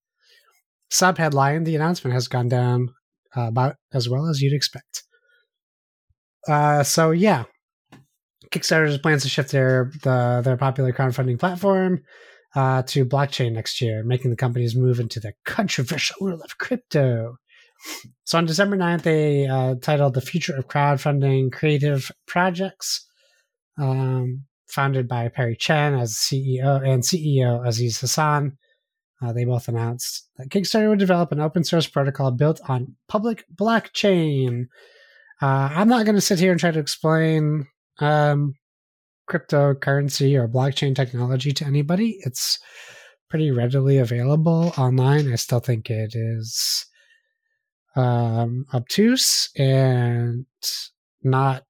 Subheadline The announcement has gone down uh, about as well as you'd expect. Uh, so, yeah, Kickstarter plans to shift their the, their popular crowdfunding platform uh, to blockchain next year, making the company's move into the controversial world of crypto. So on December 9th, they uh, titled The Future of Crowdfunding Creative Projects, um, founded by Perry Chen as CEO and CEO Aziz Hasan. Uh, they both announced that Kickstarter would develop an open source protocol built on public blockchain. Uh, I'm not going to sit here and try to explain um, cryptocurrency or blockchain technology to anybody. It's pretty readily available online. I still think it is um, obtuse and not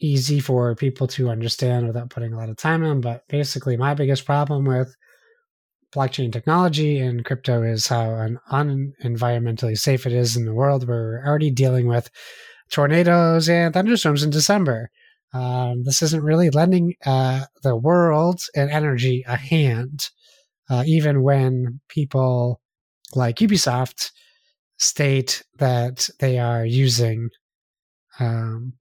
easy for people to understand without putting a lot of time in. But basically, my biggest problem with blockchain technology and crypto is how un- unenvironmentally safe it is in the world. We're already dealing with tornadoes and thunderstorms in December. Um, this isn't really lending uh, the world and energy a hand, uh, even when people like Ubisoft state that they are using um,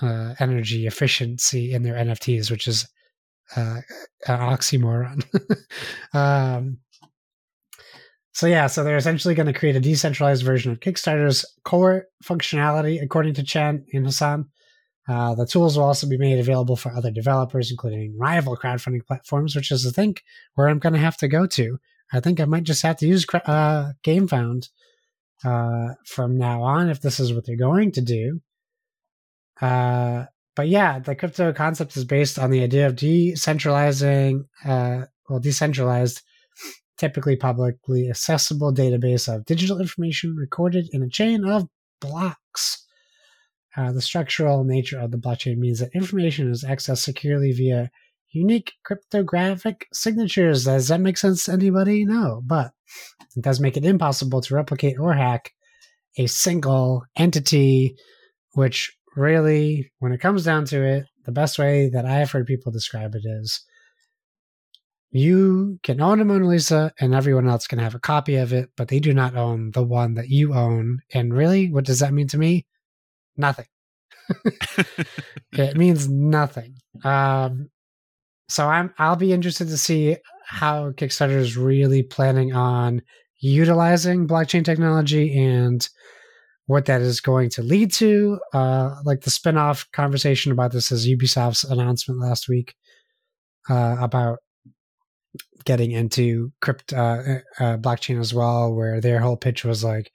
uh, energy efficiency in their NFTs, which is uh, an oxymoron. um, so yeah, so they're essentially going to create a decentralized version of Kickstarter's core functionality, according to Chen and Hasan. Uh, the tools will also be made available for other developers, including rival crowdfunding platforms, which is, I think, where I'm going to have to go to. I think I might just have to use uh, GameFound uh, from now on if this is what they're going to do. Uh, but yeah, the crypto concept is based on the idea of decentralizing, uh, well, decentralized, typically publicly accessible database of digital information recorded in a chain of blocks. Uh, the structural nature of the blockchain means that information is accessed securely via unique cryptographic signatures. Does that make sense to anybody? No, but it does make it impossible to replicate or hack a single entity, which really, when it comes down to it, the best way that I've heard people describe it is you can own a Mona Lisa and everyone else can have a copy of it, but they do not own the one that you own. And really, what does that mean to me? Nothing. it means nothing. Um, so I'm I'll be interested to see how Kickstarter is really planning on utilizing blockchain technology and what that is going to lead to. Uh, like the spin-off conversation about this is Ubisoft's announcement last week uh, about getting into crypto uh, uh, blockchain as well, where their whole pitch was like,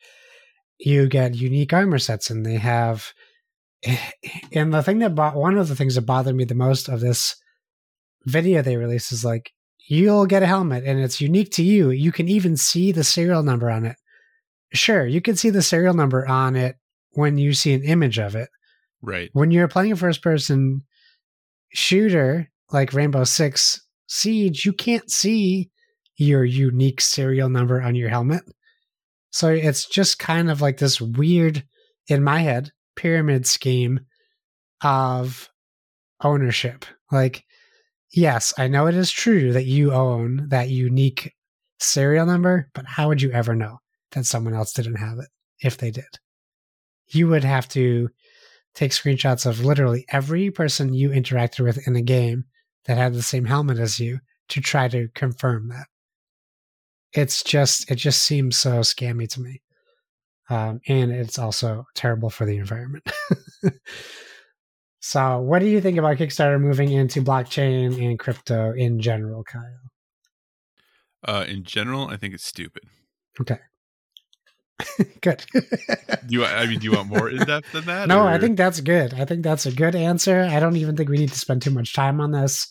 you get unique armor sets, and they have. And the thing that bought one of the things that bothered me the most of this video they released is like you'll get a helmet and it's unique to you. You can even see the serial number on it. Sure, you can see the serial number on it when you see an image of it. Right. When you're playing a first person shooter like Rainbow Six Siege, you can't see your unique serial number on your helmet. So it's just kind of like this weird, in my head, pyramid scheme of ownership. Like, yes, I know it is true that you own that unique serial number, but how would you ever know that someone else didn't have it if they did? You would have to take screenshots of literally every person you interacted with in a game that had the same helmet as you to try to confirm that. It's just, it just seems so scammy to me. Um, and it's also terrible for the environment. so, what do you think about Kickstarter moving into blockchain and crypto in general, Kyle? Uh, in general, I think it's stupid. Okay. good. do you? I mean, do you want more in depth than that? No, or? I think that's good. I think that's a good answer. I don't even think we need to spend too much time on this.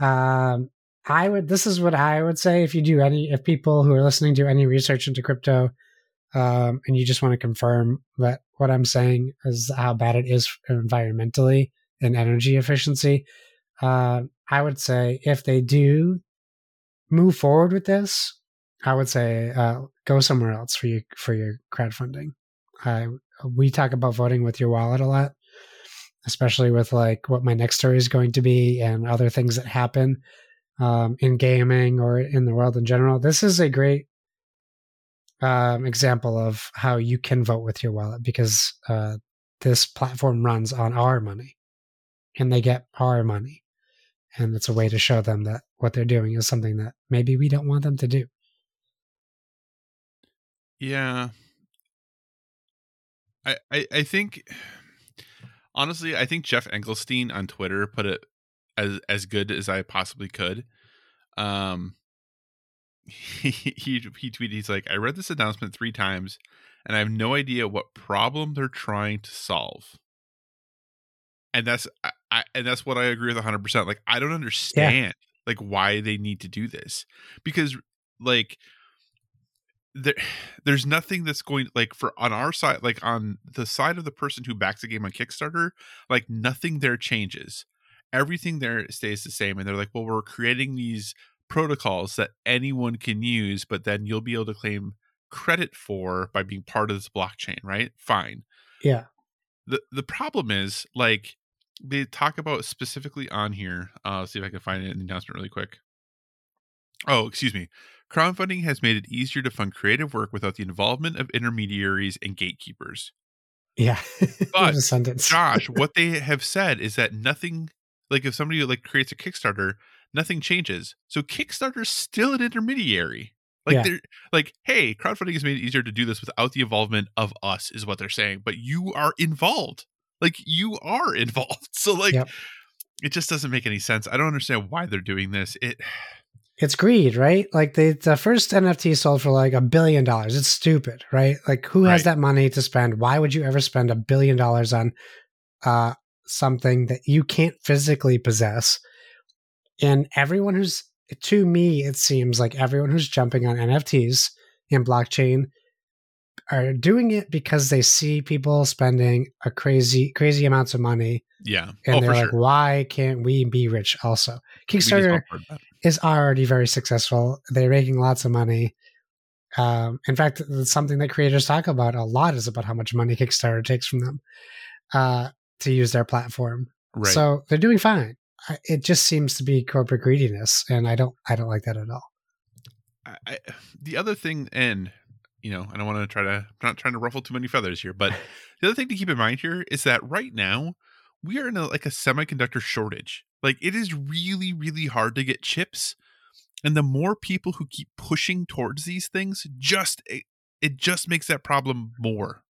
Um, I would. This is what I would say if you do any. If people who are listening do any research into crypto, um, and you just want to confirm that what I'm saying is how bad it is environmentally and energy efficiency, uh, I would say if they do move forward with this, I would say uh, go somewhere else for you for your crowdfunding. We talk about voting with your wallet a lot, especially with like what my next story is going to be and other things that happen um, in gaming or in the world in general. This is a great um, example of how you can vote with your wallet because uh, this platform runs on our money and they get our money. And it's a way to show them that what they're doing is something that maybe we don't want them to do. Yeah. I, I, I think honestly, I think Geoff Engelstein on Twitter put it as as good as I possibly could. Um he, he he tweeted he's like, I read this announcement three times and I have no idea what problem they're trying to solve. And that's I, I and that's what I agree with 100%. Like I don't understand yeah. like why they need to do this. Because like there there's nothing that's going like for on our side like on the side of the person who backs a game on Kickstarter, like nothing there changes. Everything there stays the same and they're like, "Well, we're creating these protocols that anyone can use, but then you'll be able to claim credit for by being part of this blockchain, right? Fine. Yeah. The the problem is like they talk about specifically on here. Uh let's see if I can find it in the announcement really quick. Oh, excuse me. Crowdfunding has made it easier to fund creative work without the involvement of intermediaries and gatekeepers. Yeah. but Josh, what they have said is that nothing like if somebody like creates a Kickstarter, nothing changes. So Kickstarter's still an intermediary. Like yeah. they're like, hey, crowdfunding has made it easier to do this without the involvement of us, is what they're saying. But you are involved. Like you are involved. So like yep. it just doesn't make any sense. I don't understand why they're doing this. It it's greed, right? Like the the first NFT sold for like a billion dollars. It's stupid, right? Like who has that money to spend? Why would you ever spend a billion dollars on uh something that you can't physically possess? And everyone who's to me, it seems like everyone who's jumping on NFTs and blockchain are doing it because they see people spending a crazy crazy amounts of money Yeah. and oh, they're like sure. why can't we be rich also kickstarter all heard that. Is already very successful. They're making lots of money. Um, in fact, it's something that creators talk about a lot is about how much money Kickstarter takes from them uh, to use their platform. Right. So they're doing fine. It just seems to be corporate greediness, and I don't, I don't like that at all. I, I, the other thing, and you know, I don't want to try to, I'm not trying to ruffle too many feathers here, but the other thing to keep in mind here is that right now we are in a, like a semiconductor shortage. Like it is really, really hard to get chips, and the more people who keep pushing towards these things, just it, it just makes that problem more.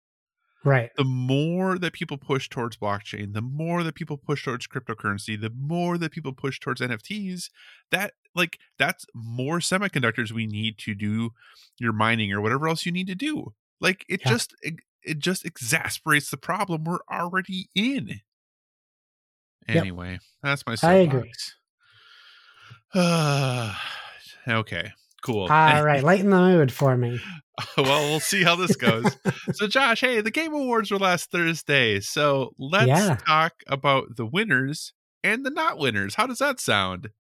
Right. The more that people push towards blockchain, the more that people push towards cryptocurrency, the more that people push towards NFTs, that like that's more semiconductors we need to do your mining or whatever else you need to do. Like it Yeah. just it, it just exasperates the problem we're already in. Yep. Anyway, that's my I agree. soapbox. okay, cool. All right. Lighten the mood for me. well, we'll see how this goes. so, Josh, hey, the Game Awards were last Thursday. So let's Yeah. talk about the winners and the not winners. How does that sound?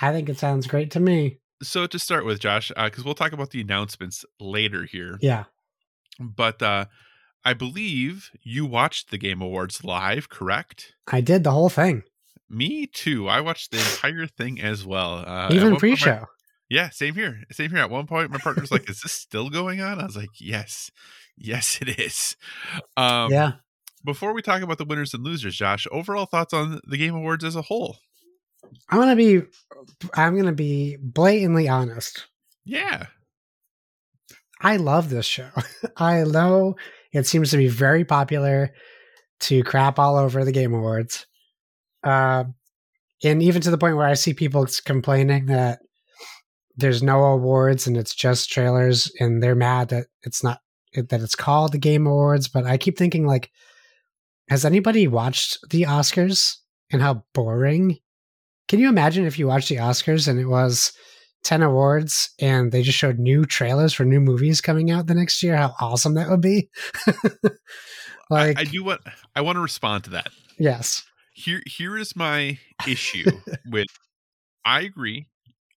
I think it sounds great to me. So, to start with, Josh, because we'll talk about the announcements later here, Yeah. but uh, I believe you watched the Game Awards live, correct? I did the whole thing, Me too. I watched the entire thing as well. Uh, even pre my- show. Yeah, same here. Same here. At one point, my partner's like, "Is this still going on?" I was like, "Yes, yes, it is." Um, yeah. Before we talk about the winners and losers, Josh, overall thoughts on the Game Awards as a whole? I'm to be, I'm going to be blatantly honest. Yeah, I love this show. I know it seems to be very popular to crap all over the Game Awards. Uh, and even to the point where I see people complaining that there's no awards and it's just trailers and they're mad that it's not that it's called the Game Awards, but I keep thinking like has anybody watched the Oscars and how boring? Can you imagine if you watched the Oscars and it was 10 awards and they just showed new trailers for new movies coming out the next year? How awesome that would be. like, I, I do want. I want to respond to that. yes. Here, here is my issue with. I agree.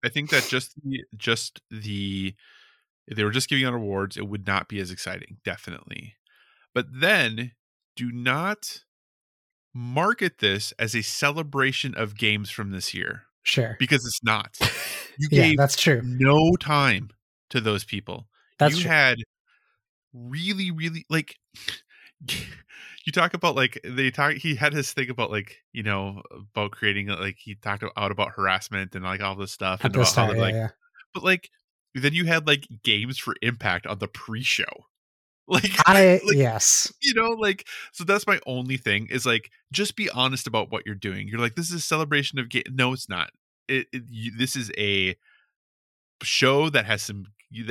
I think that just the, just the if they were just giving out awards, it would not be as exciting, definitely. But then, do not market this as a celebration of games from this year Sure. because it's not. You Yeah, gave that's true. no time to those people. That's you true. had really, really like you talk about like they talk he had his thing about like you know about creating like he talked out about harassment and like all this stuff At and about how yeah, like yeah. but like then you had like games for impact on the pre-show like I like, yes. you know like so that's my only thing is like just be honest about what you're doing you're like this is a celebration of game no it's not it, it you, this is a show that has some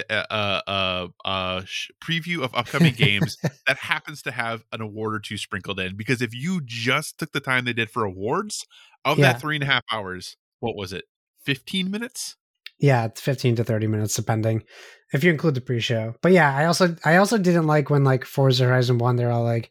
uh, uh, uh, uh, sh- preview of upcoming games that happens to have an award or two sprinkled in because if you just took the time they did for awards of Yeah. that three and a half hours what was it 15 minutes Yeah, it's 15 to 30 minutes depending if you include the pre-show. But yeah, I also I also didn't like when like Forza Horizon 1 they're all like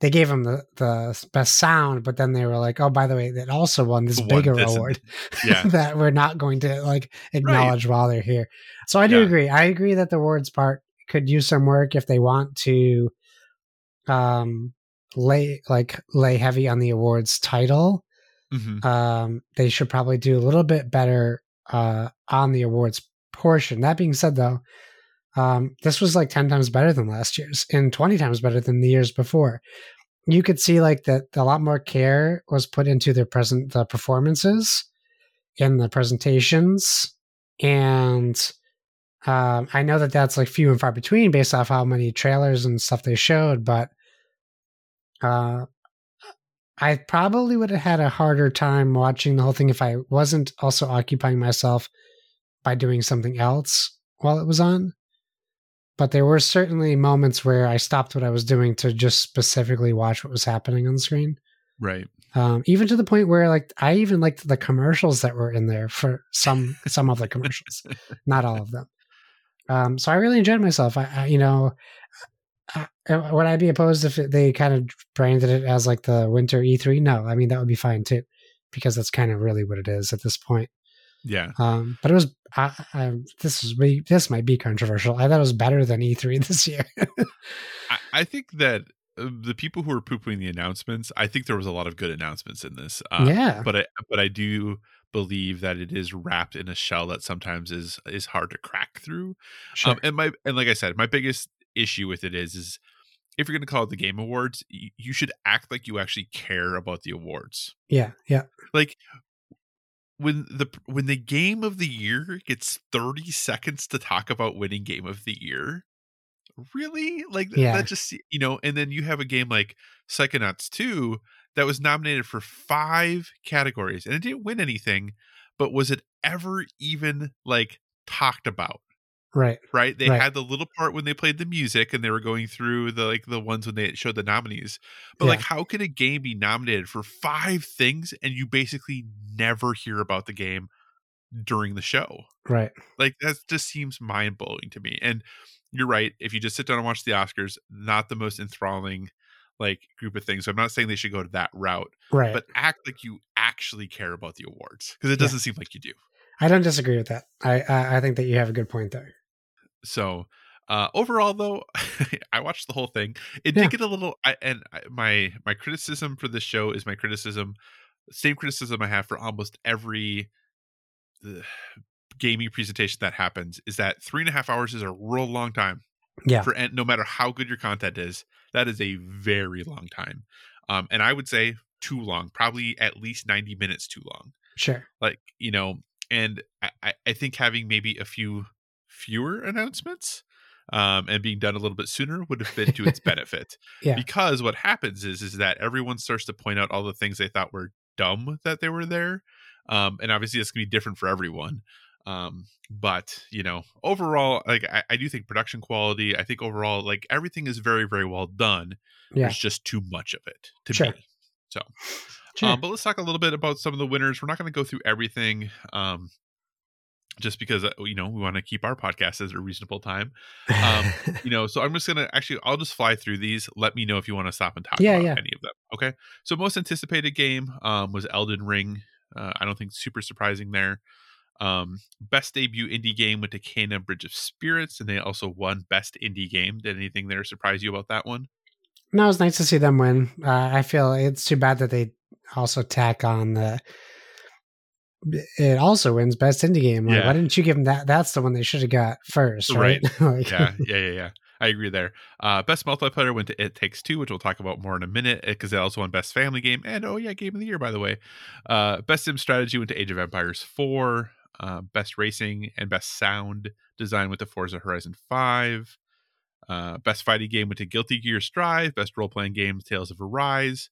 they gave him the, the best sound, but then they were like, "Oh, by the way, that also won this Won bigger this award yeah that we're not going to like acknowledge while they're here." So I do Yeah. agree. I agree that the awards part could use some work if they want to um lay like lay heavy on the awards title Mhm. um, they should probably do a little bit better uh, on the awards portion. That being said, though, um, this was like 10 times better than last year's and 20 times better than the years before. You could see like that a lot more care was put into their present the performances in the presentations and um, I know that that's like few and far between based off how many trailers and stuff they showed, but uh, I probably would have had a harder time watching the whole thing if I wasn't also occupying myself by doing something else while it was on. But there were certainly moments where I stopped what I was doing to just specifically watch what was happening on the screen. Right. Um, even to the point where like I even liked the commercials that were in there for some some of the commercials, not all of them. Um, so I really enjoyed myself. I, I you know, would I be opposed if they kind of branded it as like the winter E3? No, I mean that would be fine too, because that's kind of really what it is at this point. Yeah. Um, but it was I, I, this is. This might be controversial. I thought it was better than E3 this year. I, I, think that uh, the people who are poo pooing the announcements, I think there was a lot of good announcements in this. Uh, yeah. But I but I do believe that it is wrapped in a shell that sometimes is is hard to crack through. Sure. Um, and my and like I said, my biggest issue with it is is if you're going to call it the game awards you should act like you actually care about the awards. Yeah yeah. Like when the when the game of the year gets 30 seconds to talk about winning game of the year really? Like yeah. that just you know and then you have a game like psychonauts 2 that was nominated for five categories and it didn't win anything but was it ever even like talked about right right? They right. had the little part when they played the music and they were going through the like the ones when they showed the nominees but Yeah. like how could a game be nominated for five things and you basically never hear about the game during the show? Right. Like that just seems mind-blowing to me and you're right if you just sit down and watch the oscars not the most enthralling like group of things so i'm not saying they should go to that route right. but act like you actually care about the awards because it doesn't seem like you do. I don't disagree with that. I, I i think that you have a good point there So uh overall though i watched the whole thing. It Yeah. did get a little I, and I, my my criticism for this show is my criticism same criticism i have for almost every uh, gaming presentation that happens is that three and a half hours is a real long time yeah. for no matter how good your content is that is a very long time. Um and i would say too long probably at least 90 minutes too long. Sure. Like you know and I, I think having maybe a few fewer announcements um, and being done a little bit sooner would have been to its benefit Yeah. because what happens is is that everyone starts to point out all the things they thought were dumb that they were there um, and obviously it's gonna be different for everyone um, but you know overall like I, I do think production quality i think overall like everything is very very well done Yeah. there's just too much of it to Sure. me so Sure. um, but let's talk a little bit about some of the winners. We're not going to go through everything, um, just because uh, you know we want to keep our podcast as a reasonable time. um, You know, so I'm just going to actually I'll just fly through these. Let me know if you want to stop and talk Yeah, about yeah. any of them. Okay. So most anticipated game um, was Elden Ring. Uh, I don't think super surprising there. Um, best debut indie game went to Kena Bridge of Spirits, and they also won best indie game. Did anything there surprise you about that one? no, it's nice to see them win. Uh, I feel it's too bad that they also tack on the. It also wins best indie game. Like, Yeah. Why didn't you give them that? That's the one they should have got first, right? Like- yeah, yeah, yeah, yeah. I agree there. Uh, best multiplayer went to It Takes Two, which we'll talk about more in a minute, because they also won Best Family Game and oh yeah, Game of the Year by the way. Uh, best Sim Strategy went to Age of Empires Four. Uh, best Racing and Best Sound Design went to Forza Horizon Five. Uh, best Fighting Game went to Guilty Gear Strive. Best Role Playing Game Tales of Arise,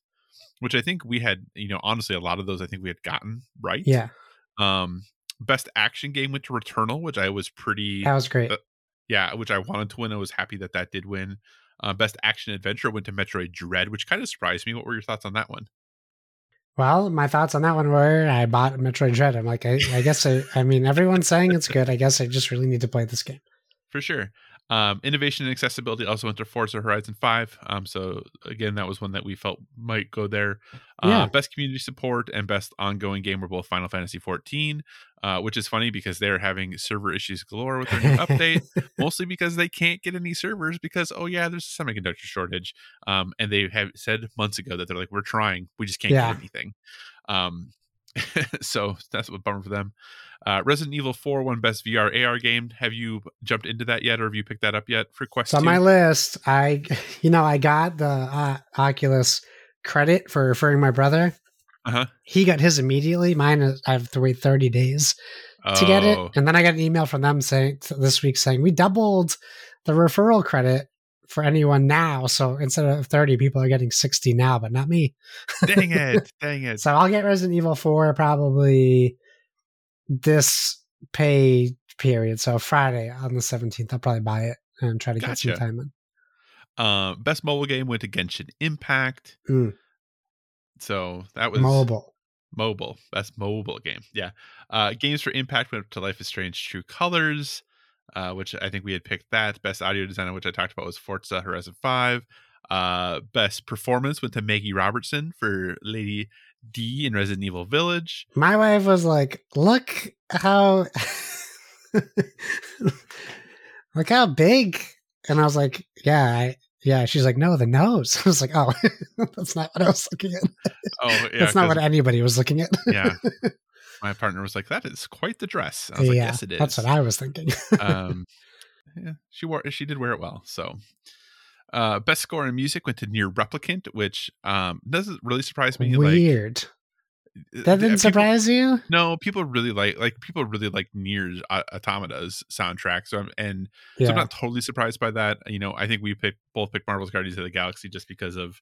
which I think we had, you know, honestly a lot of those I think we had gotten right. yeah, Um, best Action Game went to Returnal, which I was pretty that was great. Uh, yeah, which I wanted to win. I was happy that that did win. Uh, best action adventure went to Metroid Dread, which kind of surprised me. What were your thoughts on that one? Well, my thoughts on that one were I bought Metroid Dread. I'm like, I, I guess I, I mean, everyone's saying it's good. I guess I just really need to play this game. For sure. Um, innovation and accessibility also went to Forza Horizon 5. Um, so again, that was one that we felt might go there. Uh, Yeah. Best community support and best ongoing game were both Final Fantasy 14, uh, which is funny because they're having server issues galore with their new update. mostly because they can't get any servers because oh yeah there's a semiconductor shortage um and they have said months ago that they're like we're trying we just can't Yeah. get anything um so that's a bummer for them uh resident evil 4 won best vr ar game have you jumped into that yet or have you picked that up yet for quest It's on 2? my list. I, you know, I got the uh, Oculus credit for referring my brother. Uh-huh. He got his immediately. Mine, is, I have to wait 30 days to get it. Oh, And then I got an email from them saying this week saying we doubled the referral credit for anyone now. So instead of 30, people are getting 60 now, but not me. dang it dang it So I'll get Resident Evil 4 probably this pay period. So Friday on the 17th, I'll probably buy it and try to get some time in. Uh, best mobile game went to Genshin Impact. Mm. So that was Mobile. mobile. Best mobile game. Yeah. Uh, games for Impact went to Life is Strange True Colors, uh, which I think we had picked that. Best audio designer, which I talked about, was Forza Horizon 5. Uh, best performance went to Maggie Robertson for Lady D in Resident Evil Village. My wife was like, "Look how, look how big," and I was like, "Yeah, I, yeah." She's like, "No, the nose." I was like, "Oh, that's not what I was looking at. Oh, yeah. that's not what anybody was looking at." yeah. My partner was like, "That is quite the dress." I was like, yeah, "Yes, it is." that's what I was thinking. um, yeah, she wore she did wear it well. So, uh, best score in music went to NieR Replicant, which um doesn't really surprise me. Weird. Like that uh, didn't people- surprise you? No, people really like like people really like NieR's uh, Automata's soundtrack. So I'm and so I'm not totally surprised by that. You know, I think we picked both picked Marvel's Guardians of the Galaxy just because of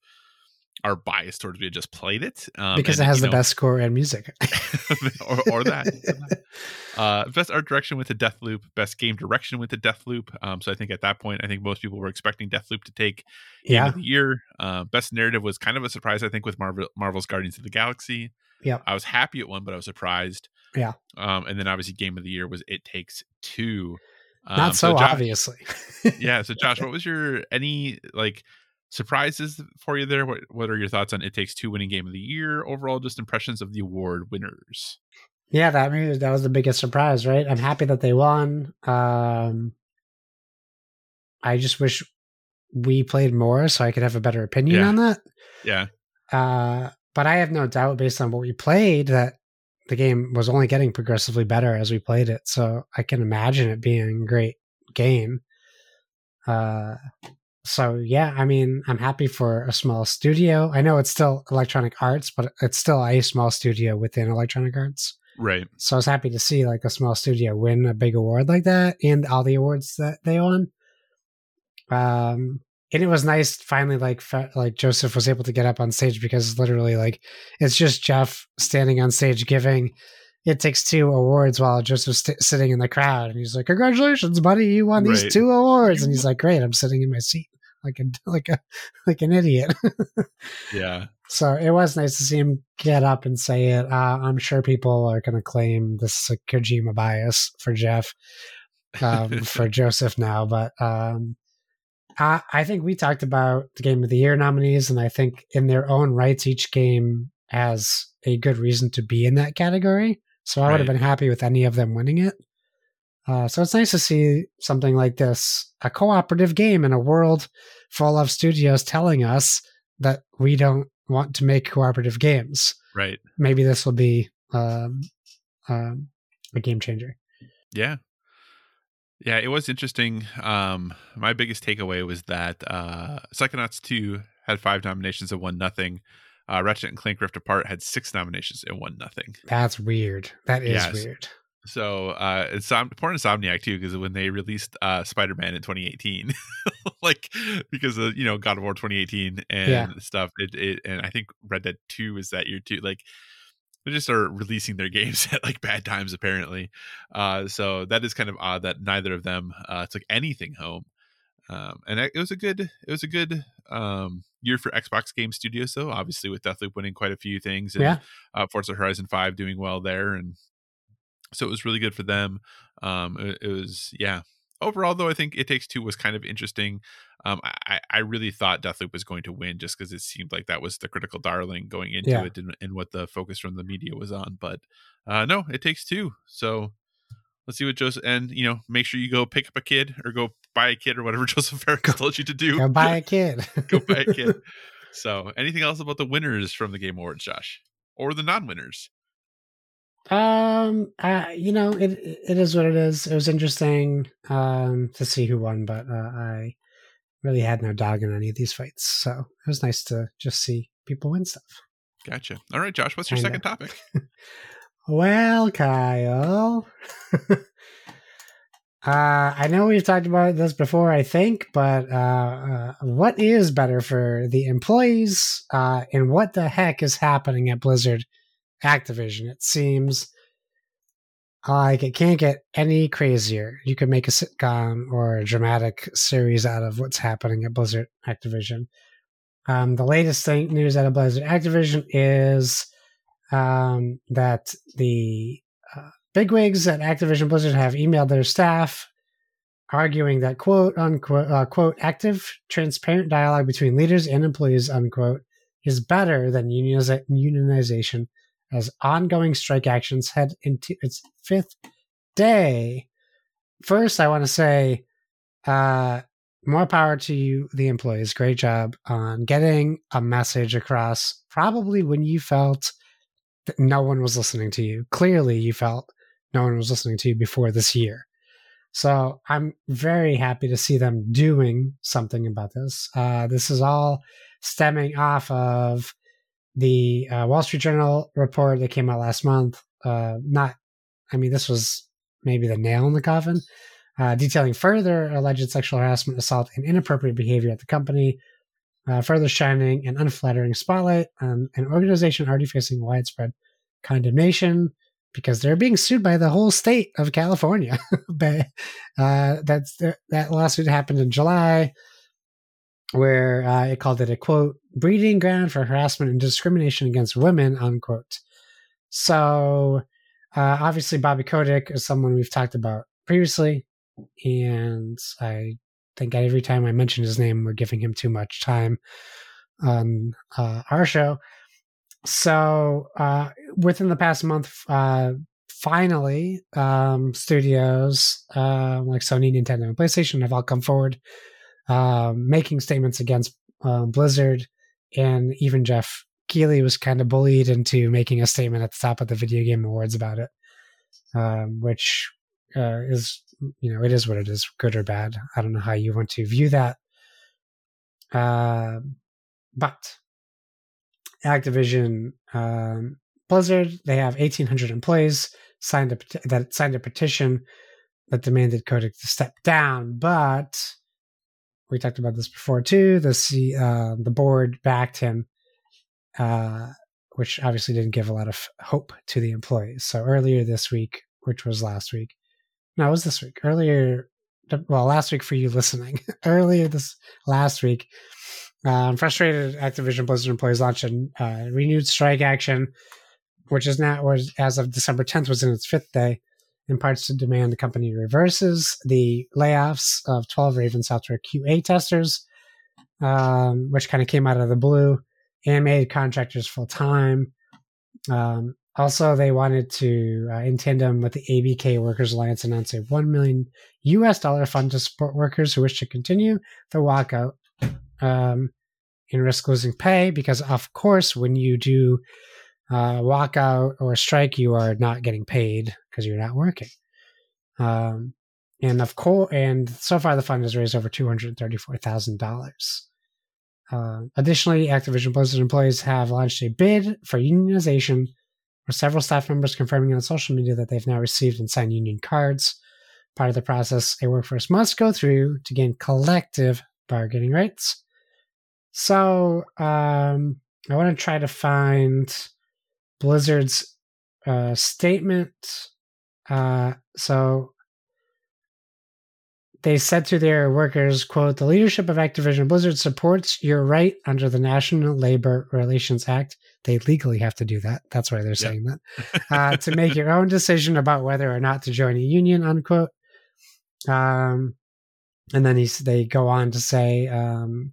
our bias towards we had just played it. Um, because and, it has the know, best score and music. or, or that. Uh, best art direction went Deathloop Best game direction went to Deathloop. Um, so I think at that point, I think most people were expecting Deathloop to take game yeah. of the year. Uh, best narrative was kind of a surprise, I think, with Marvel Marvel's Guardians of the Galaxy. Yep. I was happy at one but I was surprised. Yeah. Um, and then obviously game of the year was It Takes Two. Um, Not so, Josh- obviously. yeah. So Josh, what was your any like surprises for you there? What What are your thoughts on It Takes Two winning game of the year? Overall, just impressions of the award winners. Yeah, that maybe that was the biggest surprise, right? I'm happy that they won. Um I just wish we played more so I could have a better opinion Yeah. on that. Yeah. Uh but I have no doubt based on what we played that the game was only getting progressively better as we played it. So I can imagine it being a great game. Uh so yeah, I mean, I'm happy for a small studio. I know it's still Electronic Arts, but it's still a small studio within Electronic Arts. Right. So I was happy to see like a small studio win a big award like that and all the awards that they won. Um, and it was nice finally like like Josef was able to get up on stage because literally like it's just Geoff standing on stage giving it takes two awards while Josef's st- sitting in the crowd and he's like congratulations buddy you won these Right. two awards and he's like great I'm sitting in my seat like a like a like an idiot Yeah. so it was nice to see him get up and say it. Uh, I'm sure people are going to claim this is a Kojima bias for Geoff, um, for Josef now, but um, I, I think we talked about the Game of the Year nominees, and I think in their own rights, each game has a good reason to be in that category. So I would have been happy with any of them winning it. Uh, so it's nice to see something like this a cooperative game in a world full of studios telling us that we don't want to make cooperative games. Right. Maybe this will be um, um, a game changer. Yeah. Yeah, it was interesting. Um, my biggest takeaway was that uh, Psychonauts 2 had five nominations and won nothing. Uh, Ratchet and Clank Rift Apart had six nominations and won nothing. That's weird. That is Yes. weird. So uh, it's poor Insomniac too, because when they released uh, Spider Man in 2018, like because of you know God of War 2018 and Yeah. stuff, it, it and I think Red Dead 2 is that year too. Like they just are releasing their games at like bad times apparently. Uh, so that is kind of odd that neither of them uh, took anything home. Um, and it was a good, it was a good um, year for Xbox Game Studios. So obviously with Deathloop winning quite a few things, and Yeah. uh, Forza Horizon 5 doing well there. And so it was really good for them. Um, it, it was, yeah. Overall, though, I think It Takes Two was kind of interesting. Um, I, I really thought Deathloop was going to win just because it seemed like that was the critical darling going into Yeah. it and, and what the focus from the media was on. But uh, no, It Takes Two. So let's see what Josef, and, you know, make sure you go pick up a kid or go buy a kid or whatever Josef Fares told you to do. Go buy a kid. go buy a kid. So, anything else about the winners from the Game Awards, Josh, or the non-winners? Um, uh, you know, it it is what it is. It was interesting um to see who won, but uh, I really had no dog in any of these fights. So it was nice to just see people win stuff. Gotcha. All right, Josh, what's your Kinda. second topic? Well, Kyle. Uh, I know we've talked about this before, I think, but uh, uh, what is better for the employees uh, and what the heck is happening at Blizzard Activision? It seems Like it can't get any crazier. You could make a sitcom or a dramatic series out of what's happening at Blizzard Activision. Um, the latest thing news out of Blizzard Activision is um, that the uh, bigwigs at Activision Blizzard have emailed their staff arguing that quote unquote uh, quote active transparent dialogue between leaders and employees unquote is better than unionization as ongoing strike actions head into its fifth day. First, I want to say, uh, more power to you, the employees. Great job on getting a message across. Probably when you felt that no one was listening to you. Clearly, you felt no one was listening to you before this year. So I'm very happy to see them doing something about this. Uh, this is all stemming off of the uh, Wall Street Journal report that came out last month. Uh, not, I mean, this was maybe the nail in the coffin, uh, detailing further alleged sexual harassment, assault, and inappropriate behavior at the company, uh, further shining an unflattering spotlight on an organization already facing widespread condemnation because they're being sued by the whole state of California. but uh, that's that lawsuit happened in July where uh, it called it a quote breeding ground for harassment and discrimination against women unquote. So uh, obviously Bobby Kotick is someone we've talked about previously, and I think every time I mention his name, we're giving him too much time on uh, our show. So uh, within the past month, uh, finally, um, studios uh, like Sony, Nintendo, and PlayStation have all come forward um, making statements against uh, Blizzard, and even Geoff Keighley was kind of bullied into making a statement at the top of the video game awards about it, um, which uh, is you know it is what it is, good or bad. I don't know how you want to view that, uh, but Activision, um, Blizzard, they have eighteen hundred employees signed a that signed a petition that demanded Kotick to step down, but we talked about this before too. The C, uh, the board backed him, uh, which obviously didn't give a lot of hope to the employees. So earlier this week, which was last week, no, it was this week. Earlier, well, last week for you listening. earlier this last week, um, frustrated Activision Blizzard employees launched a uh, renewed strike action, which is now, was as of December 10th, was in its fifth day in parts to demand the company reverses the layoffs of 12 Raven software QA testers, um, which kind of came out of the blue and made contractors full time. Um, also, they wanted to, uh, in tandem with the ABK Workers Alliance, announce a 1 million US dollar fund to support workers who wish to continue the walkout um, and risk losing pay. Because, of course, when you do uh, walkout or strike, you are not getting paid because you're not working. Um, and of course, and so far the fund has raised over two hundred thirty-four thousand uh, dollars. Additionally, Activision Blizzard employees have launched a bid for unionization, with several staff members confirming on social media that they've now received and signed union cards. Part of the process a workforce must go through to gain collective bargaining rights. So, um, I want to try to find Blizzard's uh, statement. Uh, so they said to their workers, quote, the leadership of Activision Blizzard supports your right under the National Labor Relations Act. They legally have to do that. That's why they're saying yep. that. Uh, to make your own decision about whether or not to join a union, unquote. Um, and then he's, they go on to say, um,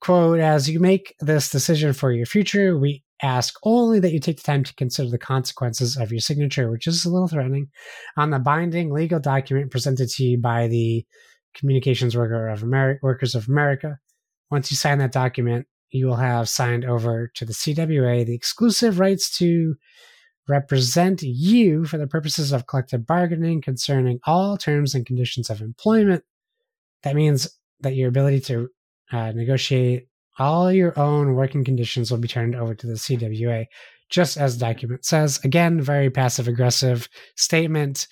quote, as you make this decision for your future, we ask only that you take the time to consider the consequences of your signature, which is a little threatening, on the binding legal document presented to you by the Communications Worker of America, Workers of America. Once you sign that document, you will have signed over to the CWA the exclusive rights to represent you for the purposes of collective bargaining concerning all terms and conditions of employment. That means that your ability to uh, negotiate all your own working conditions will be turned over to the CWA, just as the document says. Again, very passive aggressive statement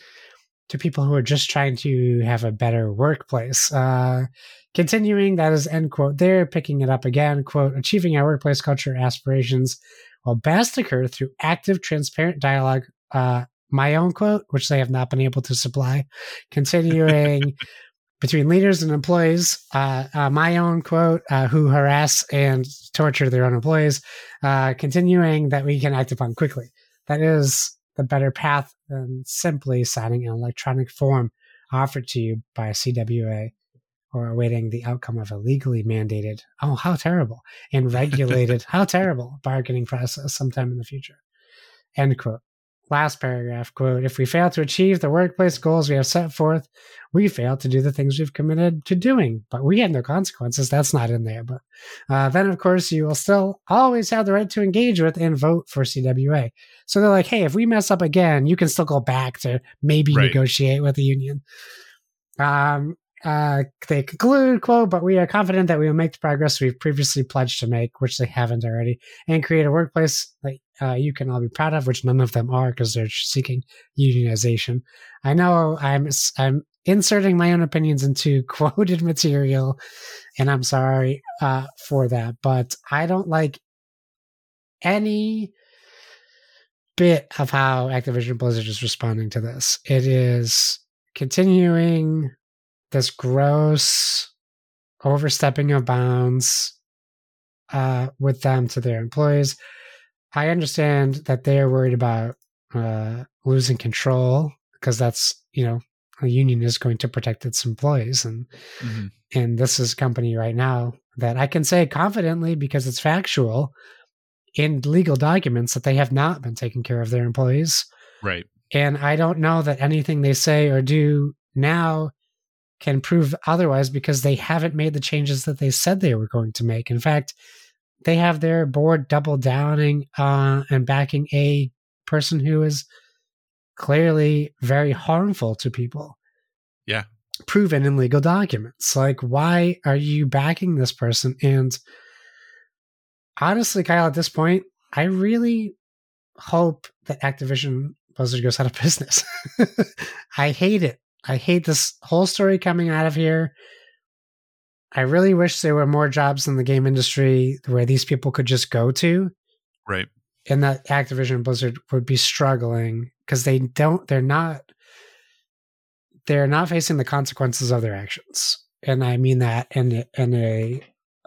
to people who are just trying to have a better workplace. Uh, continuing, that is end quote there, picking it up again, quote, achieving our workplace culture aspirations will best occur through active, transparent dialogue uh, my own quote, which they have not been able to supply. Continuing between leaders and employees, uh, uh, my own quote, uh, who harass and torture their own employees. Uh, continuing that we can act upon quickly. That is the better path than simply signing an electronic form offered to you by a CWA or awaiting the outcome of a legally mandated, oh, how terrible, and regulated, how terrible bargaining process sometime in the future. End quote. Last paragraph quote If we fail to achieve the workplace goals we have set forth, we fail to do the things we've committed to doing. But we have no consequences. That's not in there. But uh, then, of course, you will still always have the right to engage with and vote for CWA. So they're like, hey, if we mess up again, you can still go back to maybe Right. negotiate with the union. Um, uh, they conclude, quote, but we are confident that we will make the progress we've previously pledged to make, which they haven't already, and create a workplace that uh, you can all be proud of, which none of them are because they're seeking unionization. I know I'm I'm inserting my own opinions into quoted material, and I'm sorry uh, for that, but I don't like any bit of how Activision Blizzard is responding to this. It is continuing this gross overstepping of bounds uh, with them to their employees. I understand that they're worried about uh, losing control because that's you know a union is going to protect its employees and Mhm. and this is a company right now that I can say confidently because it's factual in legal documents that they have not been taking care of their employees Right. and I don't know that anything they say or do now can prove otherwise because they haven't made the changes that they said they were going to make. In fact, they have their board double downing uh, and backing a person who is clearly very harmful to people. Yeah. Proven in legal documents. Like, why are you backing this person? And honestly, Kyle, at this point, I really hope that Activision Blizzard goes out of business. I hate it. I hate this whole story coming out of here. I really wish there were more jobs in the game industry where these people could just go to, Right. and that Activision Blizzard would be struggling because they don't. They're not. They're not facing the consequences of their actions, and I mean that in in a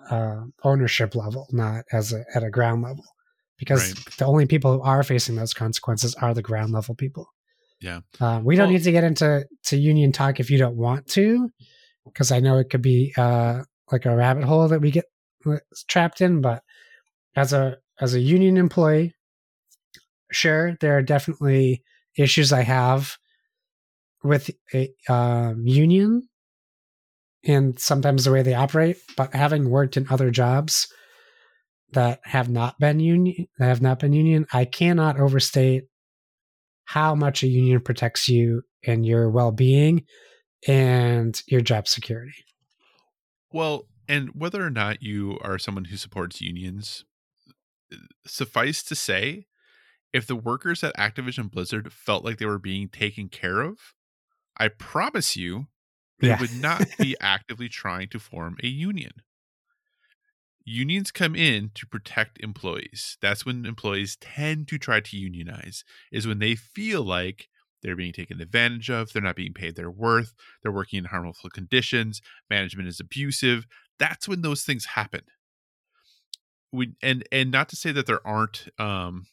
uh, ownership level, not as a at a ground level, because Right. the only people who are facing those consequences are the ground level people. Yeah. Uh, we don't Well- need to get into to union talk if you don't want to, because I know it could be uh, like a rabbit hole that we get uh, trapped in. But as a as a union employee, sure, there are definitely issues I have with a um, union and sometimes the way they operate. But having worked in other jobs that have not been union, that have not been union, I cannot overstate how much a union protects you and your well-being and your job security. Well, and whether or not you are someone who supports unions, uh, suffice to say, if the workers at Activision Blizzard felt like they were being taken care of, I promise you they Yeah. would not be actively trying to form a union. Unions come in to protect employees. That's when employees tend to try to unionize, is when they feel like they're being taken advantage of, they're not being paid their worth, they're working in harmful conditions, management is abusive. That's when those things happen. We and and not to say that there aren't um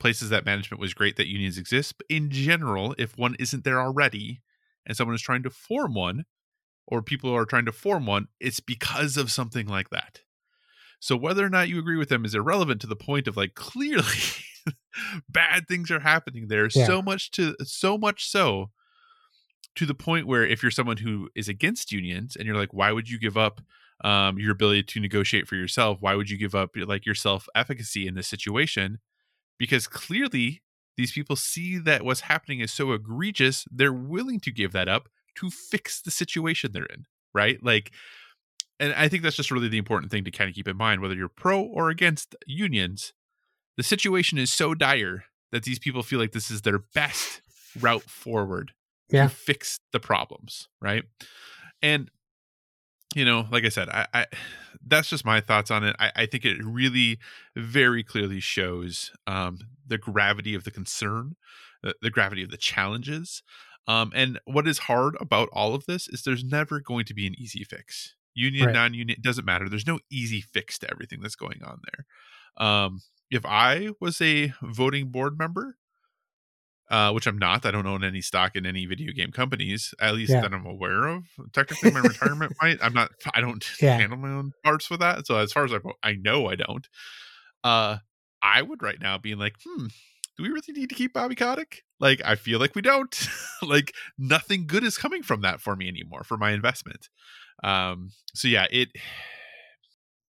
places that management was great that unions exist, but in general, if one isn't there already and someone is trying to form one, or people are trying to form one, it's because of something like that. So whether or not you agree with them is irrelevant to the point of like clearly bad things are happening there. Yeah. so much to so much so to the point where if you're someone who is against unions and you're like why would you give up um, your ability to negotiate for yourself? Why would you give up like your self efficacy in this situation? Because clearly these people see that what's happening is so egregious they're willing to give that up to fix the situation they're in right? Like and i think that's just really the important thing to kind of keep in mind whether you're pro or against unions the situation is so dire that these people feel like this is their best route forward Yeah. to fix the problems right and you know like i said i, I that's just my thoughts on it I, I think it really very clearly shows um, the gravity of the concern the, the gravity of the challenges. Um, and what is hard about all of this is there's never going to be an easy fix. Union, Right. non-union, it doesn't matter. There's no easy fix to everything that's going on there. Um, if I was a voting board member, uh, which I'm not, I don't own any stock in any video game companies, at least Yeah. that I'm aware of. Technically, my retirement might. I'm not. I don't Yeah. handle my own parts with that. So as far as I, I know, I don't. Uh, I would right now be like, hmm, do we really need to keep Bobby Kotick? Like, I feel like we don't. like, nothing good is coming from that for me anymore for my investment. Um, so yeah, it.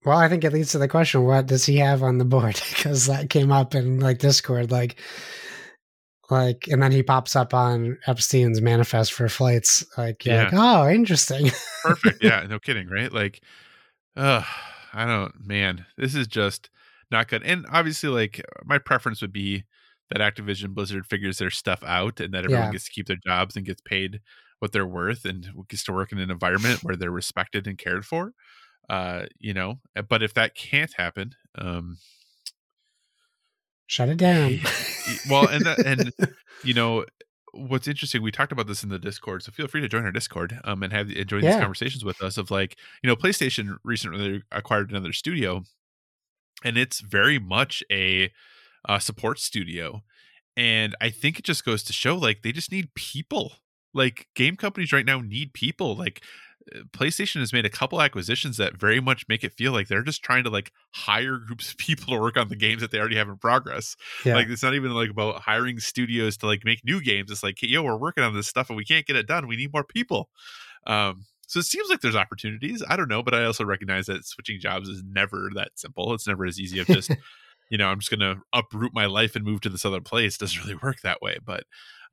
Well, I think it leads to the question: What does he have on the board? Because that came up in like Discord, like, like, and then he pops up on Epstein's manifest for flights. Like, you're like, oh, interesting. perfect. Yeah, no kidding, right? Like, uh, I don't, man, this is just not good. And obviously, like, my preference would be that Activision Blizzard figures their stuff out and that everyone Yeah. gets to keep their jobs and gets paid what they're worth and gets to work in an environment where they're respected and cared for. Uh, you know, but if that can't happen, um, Shut it down. well, and that, and you know what's interesting we talked about this in the discord so feel free to join our discord um and have join these Yeah. conversations with us of like you know playstation recently acquired another studio and it's very much a uh, support studio and i think it just goes to show like they just need people like game companies right now need people like uh, PlayStation has made a couple acquisitions that very much make it feel like they're just trying to like hire groups of people to work on the games that they already have in progress yeah. like it's not even like about hiring studios to like make new games. It's like, yo, we're working on this stuff and we can't get it done. We need more people. Um, so it seems like there's opportunities. I don't know, but I also recognize that switching jobs is never that simple. It's never as easy of just, you know, I'm just gonna uproot my life and move to this other place. It doesn't really work that way. But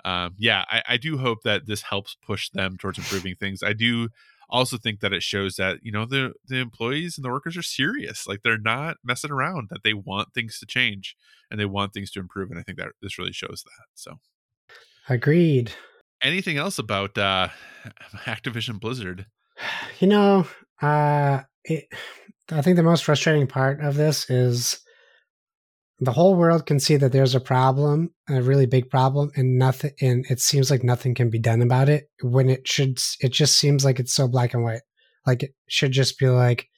um, yeah, I, I do hope that this helps push them towards improving things. I do also think that it shows that you know the the employees and the workers are serious like they're not messing around that they want things to change and they want things to improve and i think that this really shows that so Agreed. anything else about uh activision blizzard You know, uh, it, I think the most frustrating part of this is the whole world can see that there's a problem, a really big problem, and nothing, and it seems like nothing can be done about it. When it should, it just seems like it's so black and white. Like it should just be like,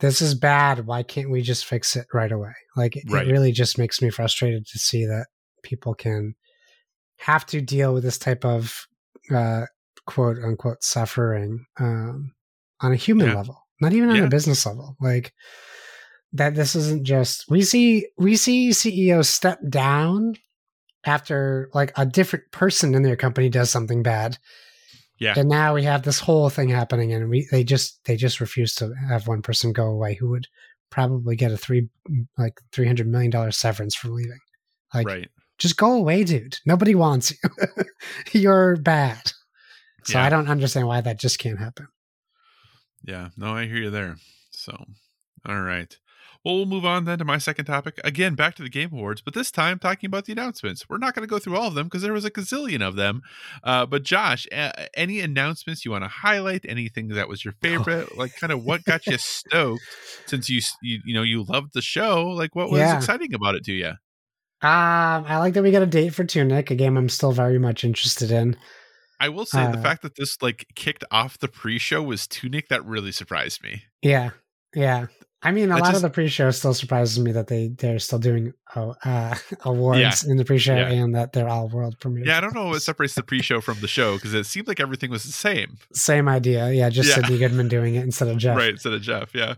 this is bad. Why can't we just fix it right away? Like it, Right. it really just makes me frustrated to see that people can have to deal with this type of uh, quote unquote suffering um, on a human Yeah. level, not even on Yeah. a business level. Like that, this isn't just we see we see CEOs step down after like a different person in their company does something bad, yeah and now we have this whole thing happening, and we they just they just refuse to have one person go away who would probably get a three like three hundred million dollar severance for leaving. Like right just go away, dude. Nobody wants you. You're bad. So Yeah. I don't understand why that just can't happen. yeah no i hear you there so all right well we'll move on then to my second topic. Again back to the game awards but this time talking about the announcements. We're not going to go through all of them because there was a gazillion of them uh, but josh uh, any announcements you want to highlight? Anything that was your favorite? Like kind of what got you stoked since you, you you know you loved the show? Like what was Yeah. exciting about it to you Um, I like that we got a date for Tunic, a game I'm still very much interested in. i will say the Uh, fact that this like kicked off the pre-show was tunic that really surprised me. Yeah, yeah. I mean, a lot just- of the pre-show still surprises me that they they're still doing oh, uh, awards in the pre-show Yeah. and that they're all world premieres. yeah i don't know what separates the pre-show from the show because it seemed like everything was the same Same idea. Yeah, just Yeah. Sydnee Goodman doing it instead of Geoff. right instead of jeff yeah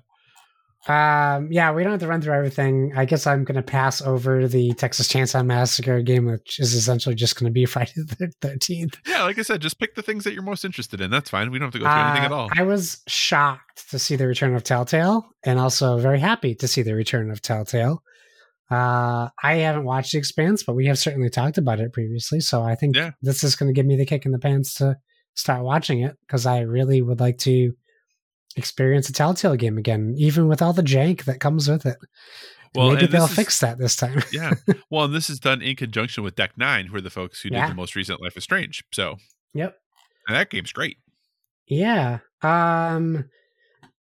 Um, yeah, we don't have to run through everything. I guess I'm going to pass over the Texas Chainsaw Massacre game, which is essentially just going to be Friday the 13th. Yeah, like I said, just pick the things that you're most interested in. That's fine. We don't have to go through anything at Uh, all. I was shocked to see the return of Telltale and also very happy to see the return of Telltale. Uh, I haven't watched The Expanse, but we have certainly talked about it previously. So I think Yeah. this is going to give me the kick in the pants to start watching it because I really would like to experience a Telltale game again, even with all the jank that comes with it. Well, Maybe they'll is- fix that this time. yeah. Well, and this is done in conjunction with Deck Nine, who are the folks who Yeah. did the most recent Life is Strange. So, yep. and that game's great. Yeah. Um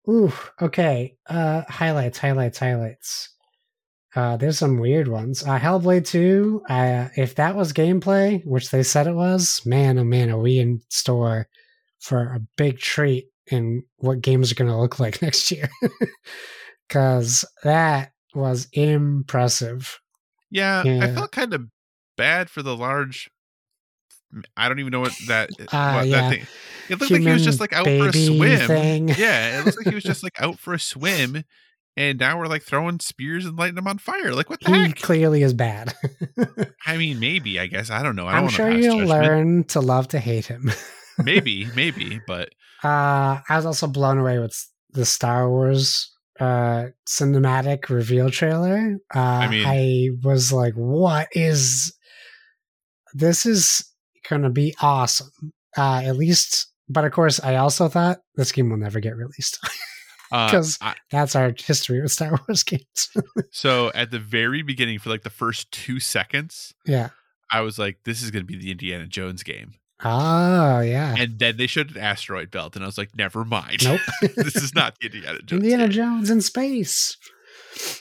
ooh, okay. Uh highlights, highlights, highlights. Uh, there's some weird ones. Uh, Hellblade 2, uh, if that was gameplay, which they said it was, man, oh man, are we in store for a big treat in what games are going to look like next year? Because that was impressive. Yeah, Yeah. I felt kind of bad for the large. I don't even know what that. Ah, what yeah. that thing. It looked like he was just like out for a swim. thing. Yeah, it looks like he was just like out for a swim, and now we're like throwing spears and lighting him on fire. Like what the He heck? clearly is bad. I mean, maybe. I guess I don't know. I don't I'm sure you'll judgment. learn to love to hate him. Maybe, maybe, but Uh, I was also blown away with the Star Wars uh, cinematic reveal trailer. Uh, I mean- I was like, "What is this? Is going to be awesome." Uh, at least, but of course, I also thought this game will never get released uh, because I- that's our history with Star Wars games. so at the very beginning, for like the first two seconds, yeah. I was like, "This is going to be the Indiana Jones game," Oh yeah. and then they showed an asteroid belt, and I was like, "Never mind. Nope. this is not the Indiana Jones." Indiana game. Jones in space.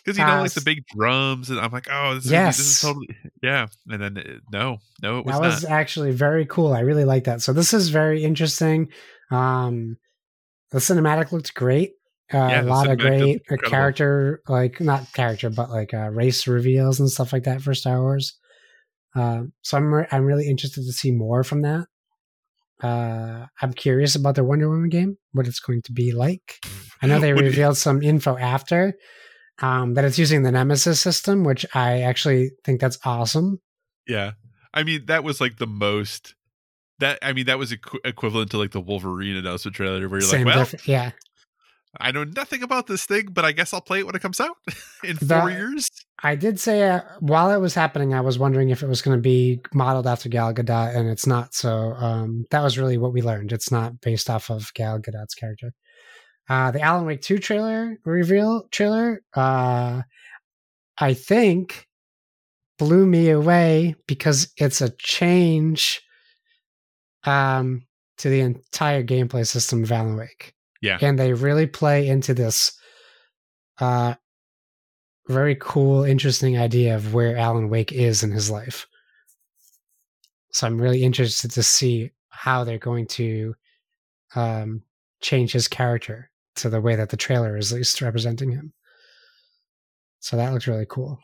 because you know Uh, like the big drums and i'm like oh this, Yes. is, this is totally yeah and then uh, no no it was not. that not was actually very cool. I really like that. So this is very interesting. Um, the cinematic looked great. Uh, Yeah, a lot of great uh, character, like not character, but like uh, race reveals and stuff like that for Star Wars. Uh, so I'm re- I'm really interested to see more from that. Uh, I'm curious about their Wonder Woman game, what it's going to be like. I know they revealed some info after um, that it's using the Nemesis system, which I actually think that's awesome. yeah i mean that was like the most that i mean that was equ- equivalent to like the wolverine announcement trailer where you're Same like well yeah. I know nothing about this thing but i guess i'll play it when it comes out in The- four years I did say uh, while it was happening, I was wondering if it was going to be modeled after Gal Gadot, and it's not. So um, that was really what we learned. It's not based off of Gal Gadot's character. Uh, the Alan Wake 2 trailer reveal trailer, uh, I think, blew me away because it's a change um, to the entire gameplay system of Alan Wake. Yeah. And they really play into this uh, very cool, interesting idea of where Alan Wake is in his life. So I'm really interested to see how they're going to um, change his character to the way that the trailer is at least representing him. So that looks really cool.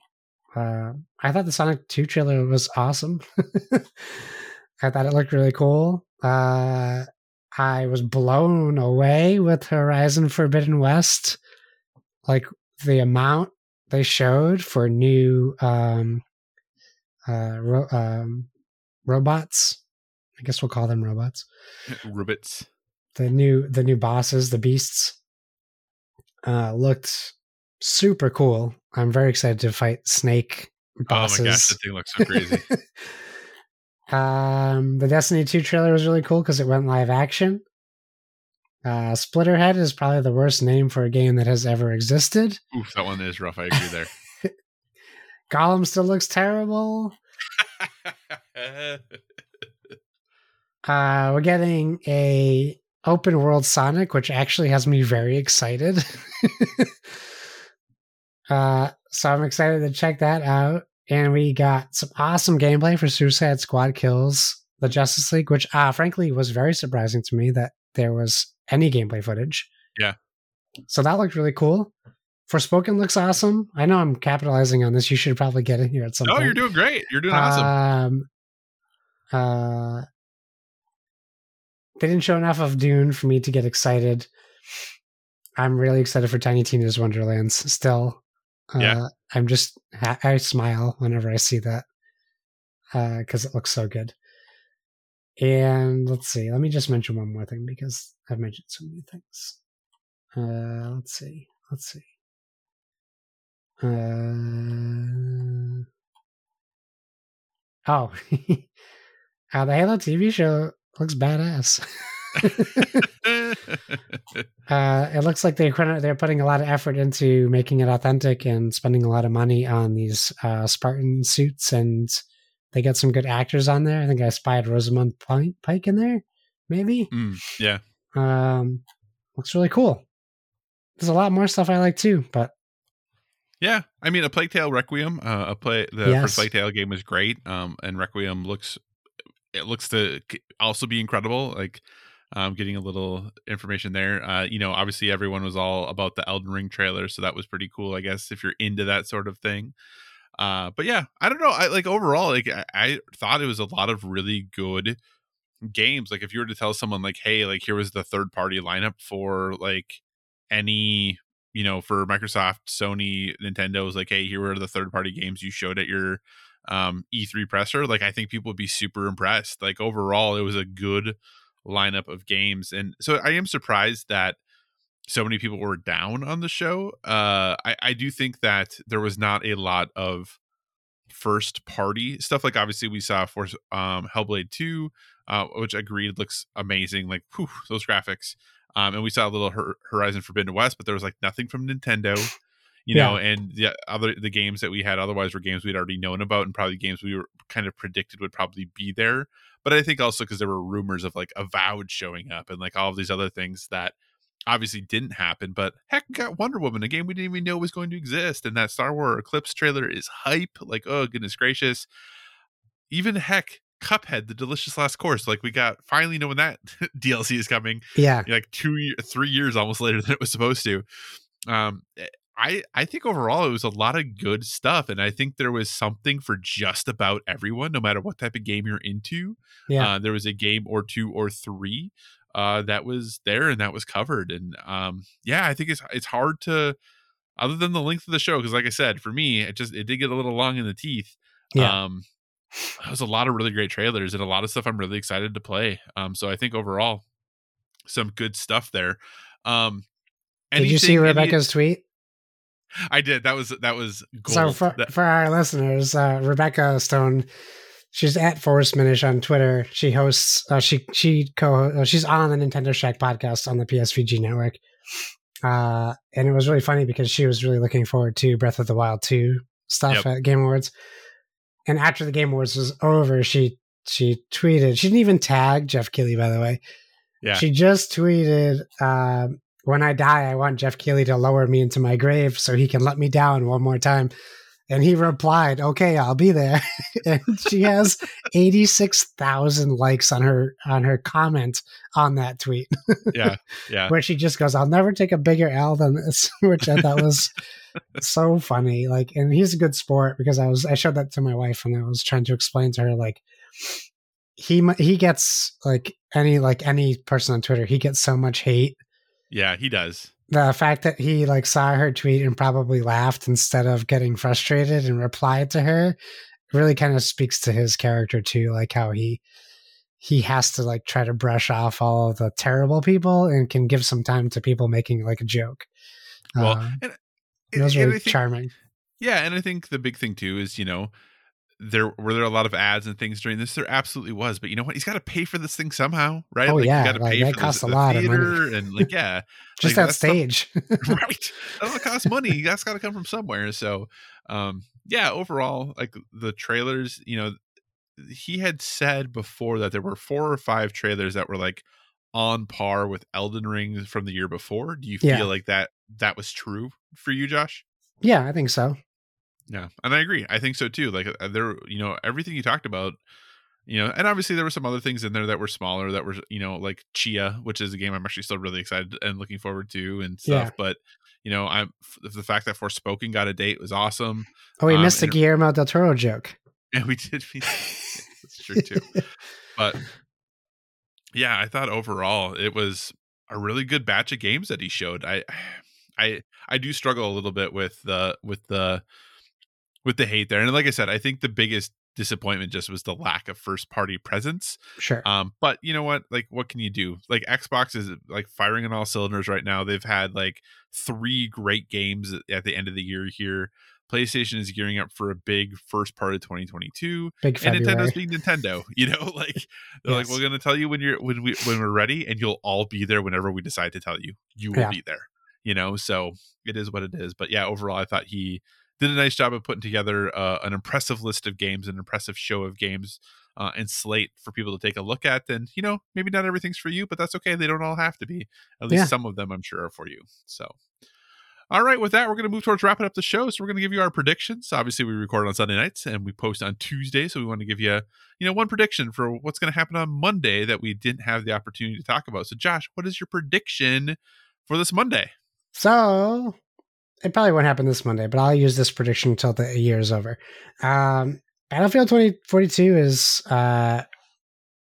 Uh, I thought the Sonic 2 trailer was awesome. I thought it looked really cool. Uh, I was blown away with Horizon Forbidden West. Like the amount they showed for new um, uh, ro- um, robots. I guess we'll call them robots. Robots. The new the new bosses, the beasts, uh, looked super cool. I'm very excited to fight Snake bosses. Oh my gosh, that thing looks so crazy. Um, the Destiny 2 trailer was really cool because it went live action. Uh, Slitterhead is probably the worst name for a game that has ever existed. Oof, that one is rough. I agree there. Gollum still looks terrible. Uh, we're getting a open world Sonic, which actually has me very excited. uh, so I'm excited to check that out. And we got some awesome gameplay for Suicide Squad Kills the Justice League, which uh, frankly was very surprising to me that there was any gameplay footage. Yeah. So that looked really cool. Forspoken looks awesome. I know I'm capitalizing on this. You should probably get in here at some no, point. you're doing great. You're doing awesome. Um, uh, they didn't show enough of Dune for me to get excited. I'm really excited for Tiny Tina's Wonderlands still. Uh, Yeah. I'm just, ha- I smile whenever I see that because it looks so good. And let's see, let me just mention one more thing because I've mentioned so many things. Uh, let's see, let's see. Uh, oh, uh, the Halo TV show looks badass. uh, it looks like they're they're putting a lot of effort into making it authentic and spending a lot of money on these uh, Spartan suits, and they got some good actors on there. I think I spied Rosamund Pike, in there, maybe. Mm, yeah. Um, looks really cool. There's a lot more stuff I like too, but Yeah, I mean, a Plague Tale Requiem, uh, a play the Yes. first Plague Tale game was great, um, and Requiem looks it looks to also be incredible. Like, um, getting a little information there. Uh, you know, obviously everyone was all about the Elden Ring trailer, so that was pretty cool. I guess if you're into that sort of thing. Uh, but yeah, I don't know. I like overall, like I, I thought it was a lot of really good games. Like if you were to tell someone like, hey, like here was the third party lineup for like any you know, for Microsoft, Sony, Nintendo was like, hey, here were the third party games you showed at your um, E3 presser. Like, I think people would be super impressed. Like, overall, it was a good lineup of games. And so I am surprised that so many people were down on the show. Uh, I, I do think that there was not a lot of first party stuff. Like, obviously, we saw Force um, Hellblade 2, uh, which agreed looks amazing. Like, whew, those graphics. Um, and we saw a little Hor- Horizon Forbidden West, but there was like nothing from Nintendo, you know. And the other the games that we had otherwise were games we'd already known about, and probably games we were kind of predicted would probably be there. But I think also because there were rumors of like Avowed showing up and like all of these other things that obviously didn't happen. But heck, we got Wonder Woman, a game we didn't even know was going to exist, and that Star Wars Eclipse trailer is hype. Like, oh goodness gracious! Even heck, Cuphead, the delicious last course. Like we got finally knowing that DLC is coming. Yeah. Like two, three years almost later than it was supposed to. Um, I I think overall it was a lot of good stuff, and I think there was something for just about everyone, no matter what type of game you're into. Yeah. Uh, there was a game or two or three uh, that was there and that was covered, and um, yeah, I think it's it's hard to. Other than the length of the show, because like I said, for me, it just it did get a little long in the teeth. Yeah. Um, there was a lot of really great trailers and a lot of stuff I'm really excited to play. Um, so I think overall, some good stuff there. Um, Did you see Rebecca's tweet? I did. That was that was gold. So for, That- for our listeners, uh, Rebecca Stone, she's at Force Minish on Twitter. She hosts, uh, she she co, uh, she's on the Nintendo Shack podcast on the PSVG network. Uh, and it was really funny because she was really looking forward to Breath of the Wild two stuff Yep. at Game Awards. And after the Game Awards was over, she she tweeted. She didn't even tag Geoff Keighley, by the way. Yeah. She just tweeted, um, "When I die, I want Geoff Keighley to lower me into my grave so he can let me down one more time." And he replied, "Okay, I'll be there." and she has eighty six thousand likes on her on her comment on that tweet, yeah, yeah, where she just goes, "I'll never take a bigger L than this," which I thought was so funny. Like, and he's a good sport because I was I showed that to my wife and I was trying to explain to her like he he gets like any like any person on Twitter he gets so much hate. Yeah. He does. The fact that he like saw her tweet and probably laughed instead of getting frustrated and replied to her really kind of speaks to his character too, like how he he has to like try to brush off all of the terrible people and can give some time to people making like a joke. Well, Uh, and, it was and really think- charming. Yeah, and I think the big thing too is you know there were there a lot of ads and things during this. There absolutely was, but you know what? He's got to pay for this thing somehow, right? Oh, like, yeah, you got to like, pay that for costs the, a the lot of money. and like yeah, Just like, that that stuff- stage. right. That all costs money. That's got to come from somewhere. So, um, yeah, overall, like the trailers, you know, he had said before that there were four or five trailers that were like on par with Elden Ring from the year before. Do you feel Yeah. like that that was true for you, Josh? yeah, I think so. Yeah, and I agree. I think so too. Like uh, there, you know, everything you talked about, you know, and obviously there were some other things in there that were smaller that were, you know, like Tchia, which is a game I'm actually still really excited and looking forward to and stuff. Yeah. But you know, I'm f- the fact that Forspoken got a date was awesome, Oh, we Um, missed the Guillermo del Toro joke. and we did. That's true too. But yeah, I thought overall it was a really good batch of games that he showed. I, I, I do struggle a little bit with the with the with the hate there, and like I said, I think the biggest disappointment just was the lack of first party presence. Sure. Um, but you know what? Like, what can you do? Like, Xbox is like firing on all cylinders right now. They've had like three great games at the end of the year here. PlayStation is gearing up for a big first part of 2022 Big and. Nintendo's being Nintendo. You know, like they're like, we're gonna tell you when you're when we when we're ready, and you'll all be there whenever we decide to tell you. You will Yeah. be there. You know, so it is what it is. But yeah, overall, I thought he did a nice job of putting together uh, an impressive list of games, an impressive show of games, uh, and slate for people to take a look at. And you know, maybe not everything's for you, but that's okay. They don't all have to be. At least Yeah. some of them, I'm sure, are for you. So. All right, with that, we're going to move towards wrapping up the show. So we're going to give you our predictions. Obviously, we record on Sunday nights and we post on Tuesday, so we want to give you, you know, one prediction for what's going to happen on Monday that we didn't have the opportunity to talk about. So, Josh, what is your prediction for this Monday? So it probably won't happen this Monday, but I'll use this prediction until the year is over. Um, Battlefield 2042 is uh,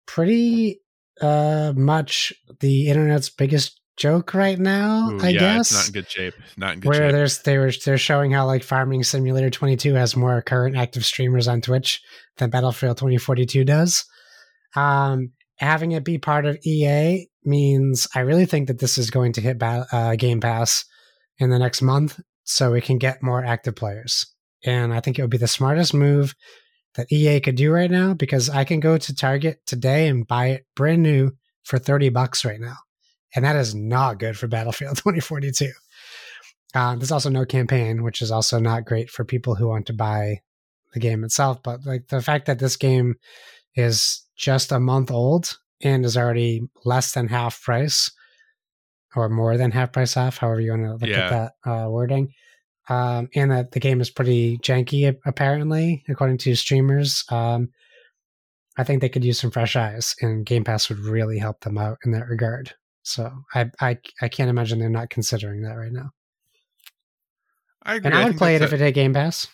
pretty uh, much the internet's biggest joke right now. Ooh, I yeah, guess it's not in good shape. Not in good where shape. there's they were they're showing how like Farming Simulator 22 has more current active streamers on Twitch than Battlefield 2042 does. Um, having it be part of EA means I really think that this is going to hit ba- uh, Game Pass in the next month, so we can get more active players. And I think it would be the smartest move that EA could do right now because I can go to Target today and buy it brand new for 30 bucks right now. And that is not good for Battlefield 2042. Uh, there's also no campaign, which is also not great for people who want to buy the game itself. But like the fact that this game is just a month old and is already less than half price or more than half price off, however you want to look Yeah. at that uh, wording. Um, and that the game is pretty janky, apparently, according to streamers. Um, I think they could use some fresh eyes, and Game Pass would really help them out in that regard. So I I, I can't imagine they're not considering that right now. I agree. And I would think play it if a- it had Game Pass.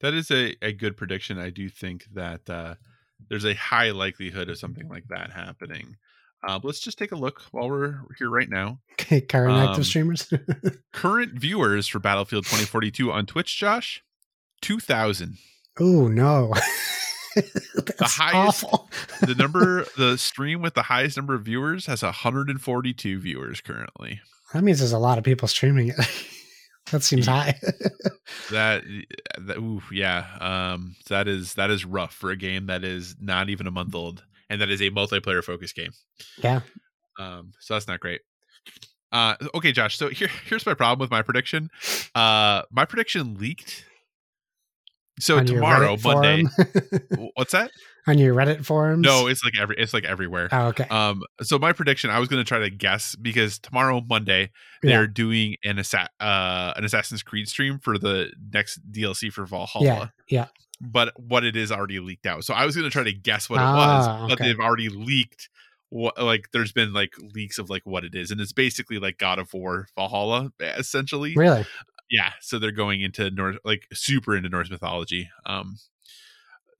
That is a, a good prediction. I do think that uh, there's a high likelihood of something like that happening. Uh, let's just take a look while we're here right now. Current Um, active streamers. Current viewers for Battlefield 2042 on Twitch, Josh, 2,000. oh no, that's highest- awful. The number, the stream with the highest number of viewers has 142 viewers currently. that means there's a lot of people streaming it. that seems Yeah. high. That, that ooh, yeah, um, that is that is rough for a game that is not even a month old, and that is a multiplayer focused game. yeah. Um, so that's not great. Uh, okay, Josh. So here, here's my problem with my prediction. Uh, my prediction leaked. So On tomorrow, Monday. What's that? on your Reddit forums. No, it's like every. It's like everywhere. Oh, okay. Um, so my prediction, I was going to try to guess because tomorrow, Monday, they're doing an assa- uh, an Assassin's Creed stream for the next DLC for Valhalla. yeah. Yeah. But what it is already leaked out. So I was going to try to guess what it Ah, was, but okay. they've already leaked. What like there's been like leaks of like what it is, and it's basically like God of War Valhalla, essentially. Really? Yeah. So they're going into North, like super into Norse mythology. Um,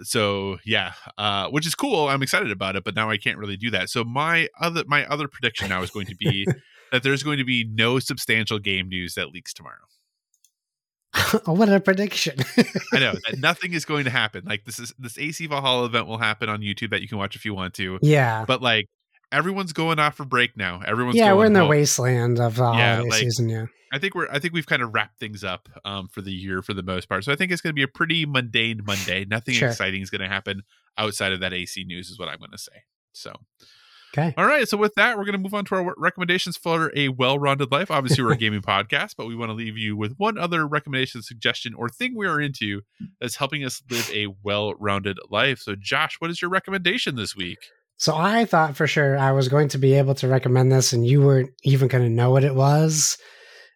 so yeah, uh, which is cool. I'm excited about it, but now I can't really do that. So my other my other prediction now is going to be that there's going to be no substantial game news that leaks tomorrow. what a prediction. I know nothing is going to happen. Like this is this AC Valhalla event will happen on YouTube that you can watch if you want to. yeah. But like everyone's going off for break now. Everyone's Yeah, we're in the wasteland of the Yeah, holiday like- season. Yeah. I think we're I think we've kind of wrapped things up um, for the year for the most part. So I think it's going to be a pretty mundane Monday. Nothing Sure. exciting is going to happen outside of that AC news, is what I'm going to say. So Okay. all right. So with that, we're going to move on to our recommendations for a well-rounded life. Obviously, we're a gaming podcast, but we want to leave you with one other recommendation, suggestion, or thing we are into that's helping us live a well-rounded life. So Josh, what is your recommendation this week? So I thought for sure I was going to be able to recommend this, and you weren't even going to know what it was.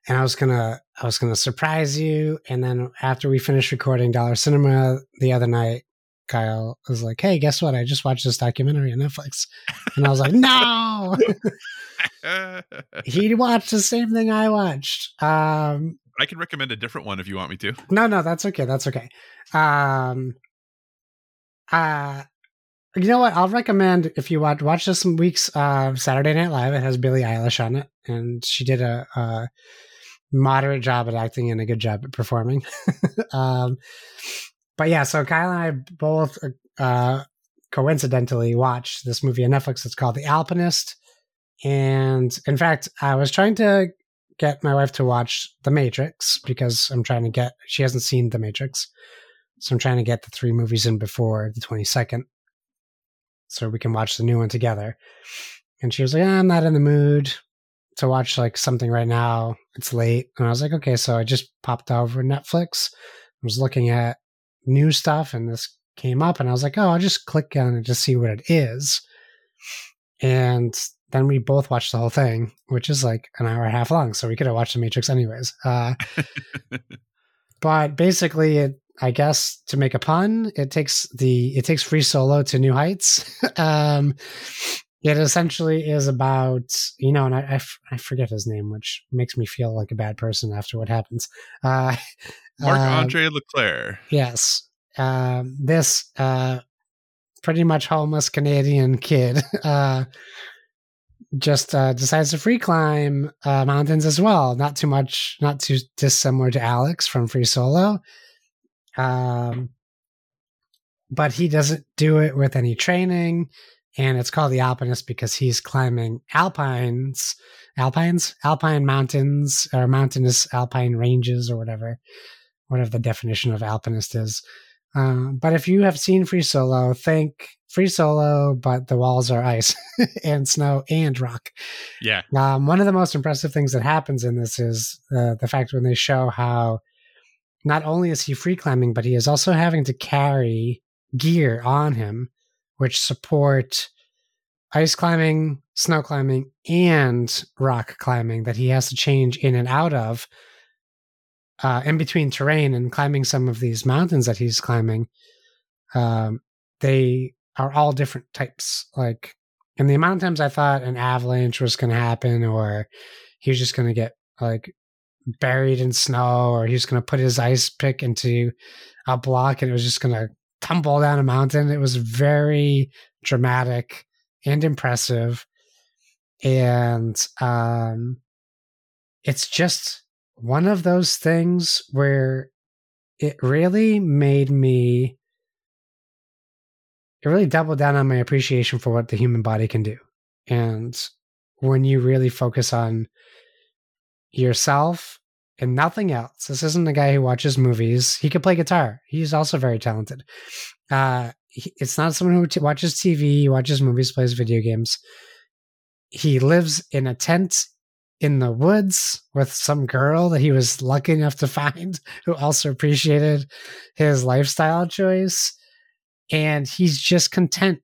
And I was gonna, I was gonna surprise you. And then after we finished recording Dollar Cinema the other night, Kyle was like, "Hey, guess what? I just watched this documentary on Netflix." And I was like, "No!" he watched the same thing I watched. Um, I can recommend a different one if you want me to. no, no, that's okay. That's okay. Um, uh, you know what? I'll recommend if you watch watch this week's uh, Saturday Night Live. It has Billie Eilish on it, and she did a, a moderate job at acting and a good job at performing. um, but yeah, so Kyle and I both uh, coincidentally watched this movie on Netflix. It's called The Alpinist, and in fact, I was trying to get my wife to watch The Matrix because I'm trying to get she hasn't seen The Matrix. So I'm trying to get the three movies in before the 22nd so we can watch the new one together. And she was like, I'm not in the mood to watch like something right now. It's late. And I was like, okay. So I just popped over Netflix. I was looking at new stuff and this came up and I was like, oh, I'll just click on it to see what it is. and then we both watched the whole thing, which is like an hour and a half long. So we could have watched The Matrix anyways. Uh, but basically, it, I guess to make a pun, it takes the it takes Free Solo to new heights. um, it essentially is about you know, and I, I, f- I forget his name, which makes me feel like a bad person after what happens. Uh, Marc uh, Andre Leclerc. Yes, um, this uh, pretty much homeless Canadian kid uh, just uh, decides to free climb uh, mountains as well. Not too much, not too dissimilar to Alex from Free Solo. Um, but he doesn't do it with any training, and it's called the Alpinist because he's climbing alpines, alpines, alpine mountains or mountainous alpine ranges or whatever, whatever the definition of alpinist is. Uh, but if you have seen Free Solo, think Free Solo, but the walls are ice and snow and rock. Yeah. Um, one of the most impressive things that happens in this is uh, the fact when they show how not only is he free climbing, but he is also having to carry gear on him, which support ice climbing, snow climbing, and rock climbing that he has to change in and out of uh, in between terrain and climbing some of these mountains that he's climbing. Um, they are all different types. Like, and the amount of times I thought an avalanche was going to happen, or he was just going to get like buried in snow, or he was going to put his ice pick into a block and it was just going to tumble down a mountain. It was very dramatic and impressive. And um, it's just one of those things where it really made me it really doubled down on my appreciation for what the human body can do and when you really focus on yourself and nothing else this isn't a guy who watches movies he could play guitar he's also very talented uh he, it's not someone who t- watches tv watches movies plays video games he lives in a tent in the woods with some girl that he was lucky enough to find who also appreciated his lifestyle choice. And he's just content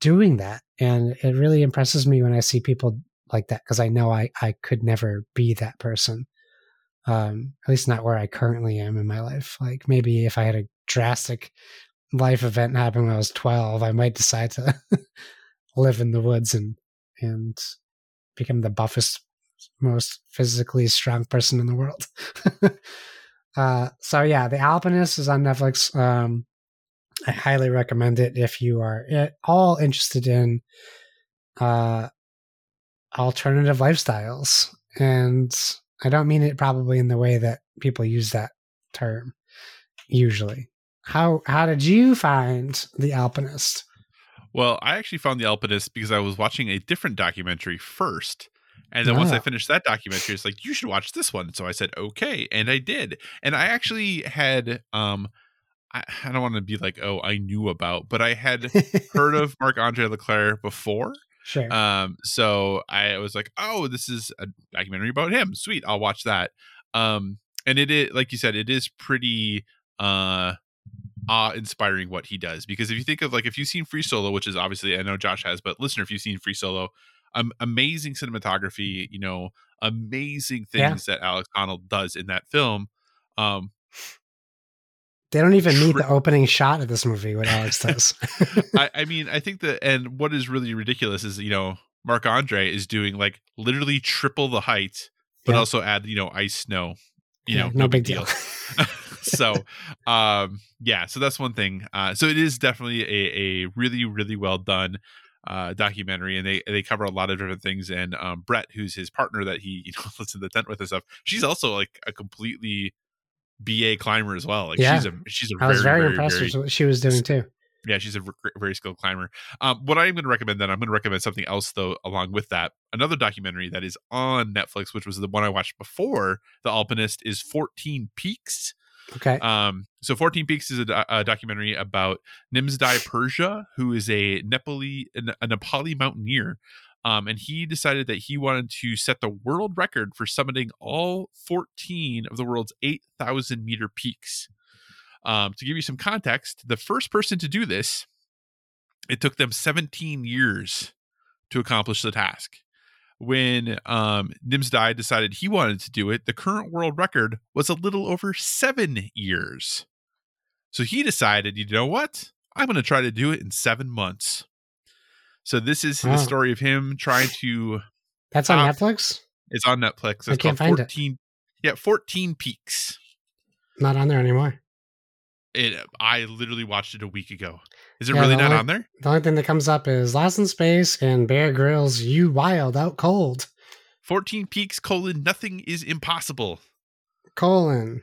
doing that. And it really impresses me when I see people like that because I know I, I could never be that person. Um, at least not where I currently am in my life. Like maybe if I had a drastic life event happen when I was 12, I might decide to live in the woods and, and become the buffest most physically strong person in the world. uh, so yeah, The Alpinist is on Netflix. Um, I highly recommend it if you are at all interested in uh, alternative lifestyles. And I don't mean it probably in the way that people use that term usually. How how did you find The Alpinist? Well, I actually found The Alpinist because I was watching a different documentary first and then once I finished that documentary, it's like you should watch this one. So I said okay, and I did. And I actually had um I, I don't want to be like, oh, I knew about, but I had heard of Marc Andre Leclerc before. Sure. Um, so I was like, oh, this is a documentary about him. Sweet, I'll watch that. Um, and it is like you said, it is pretty uh awe inspiring what he does because if you think of like if you've seen Free Solo, which is obviously I know Josh has, but listener, if you've seen Free Solo, um, amazing cinematography, you know, amazing things yeah. that Alex Honnold does in that film. Um, they don't even need the opening shot of this movie. What Alex does. I, I mean, I think that, and what is really ridiculous is you know Marc Andre is doing like literally triple the height, but yeah. also add you know ice snow. You yeah, know, no, no big deal. deal. so, um, yeah, so that's one thing. Uh, so it is definitely a, a really, really well done uh, documentary, and they they cover a lot of different things. And um, Brett, who's his partner that he you know lives in the tent with and stuff, she's also like a completely BA climber as well. Like yeah. she's a she's a I was very, very, very impressed very, with what she was doing too. Yeah, she's a very skilled climber. Um, what I'm going to recommend then, I'm going to recommend something else though, along with that. Another documentary that is on Netflix, which was the one I watched before The Alpinist, is 14 Peaks. Okay. Um, so 14 Peaks is a, a, documentary about Nimsdai Purja, who is a Nepali a Nepali mountaineer. Um, and he decided that he wanted to set the world record for summiting all 14 of the world's 8,000 meter peaks. Um, to give you some context, the first person to do this, it took them 17 years to accomplish the task. When um, Nimsdai decided he wanted to do it, the current world record was a little over seven years. So he decided, you know what? I'm going to try to do it in seven months. So this is the story of him trying to. That's on Netflix. It's on Netflix. It's I can't find it. 14, Yeah, 14 Peaks. Not on there anymore. It. I literally watched it a week ago. Is it Yeah, really not only- on there? The only thing that comes up is Lost in Space and Bear Grylls. You wild out cold. 14 Peaks colon nothing is impossible. Colon.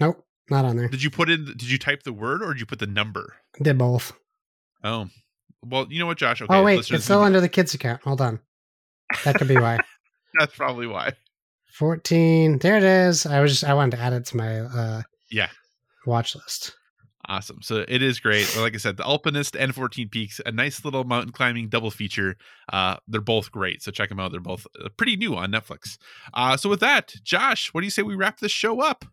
Nope, not on there. Did you put in? Did you type the word or did you put the number? Did both. Oh, well, you know what, Josh? Okay, oh wait, it's still under the kids account. Hold on. That could be why. that's probably why. 14. There it is. I was just I wanted to add it to my uh Yeah. watch list. Awesome. So it is great. Like I said, the Alpinist and 14 Peaks, a nice little mountain climbing double feature. Uh, they're both great. So check them out. They're both uh, pretty new on Netflix. Uh, so with that, Josh, what do you say we wrap this show up?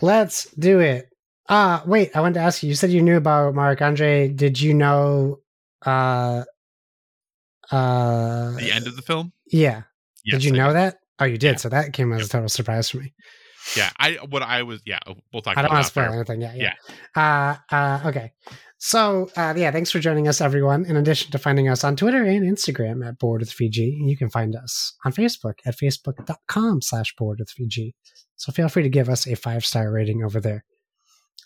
Let's do it. Uh wait, I wanted to ask you. You said you knew about Mark Andre. Did you know uh uh The end of the film? Yeah. Yes, did you I know that? Oh, you did. Yeah. So that came as a total surprise for me. Yeah. I what I was. Yeah. We'll talk. I don't want to spoil anything. Yeah, yeah. Uh, uh, okay. So, uh, yeah, thanks for joining us, everyone. In addition to finding us on Twitter and Instagram at Board with VG, you can find us on Facebook at facebook.com slash Board with VG. So feel free to give us a five star rating over there.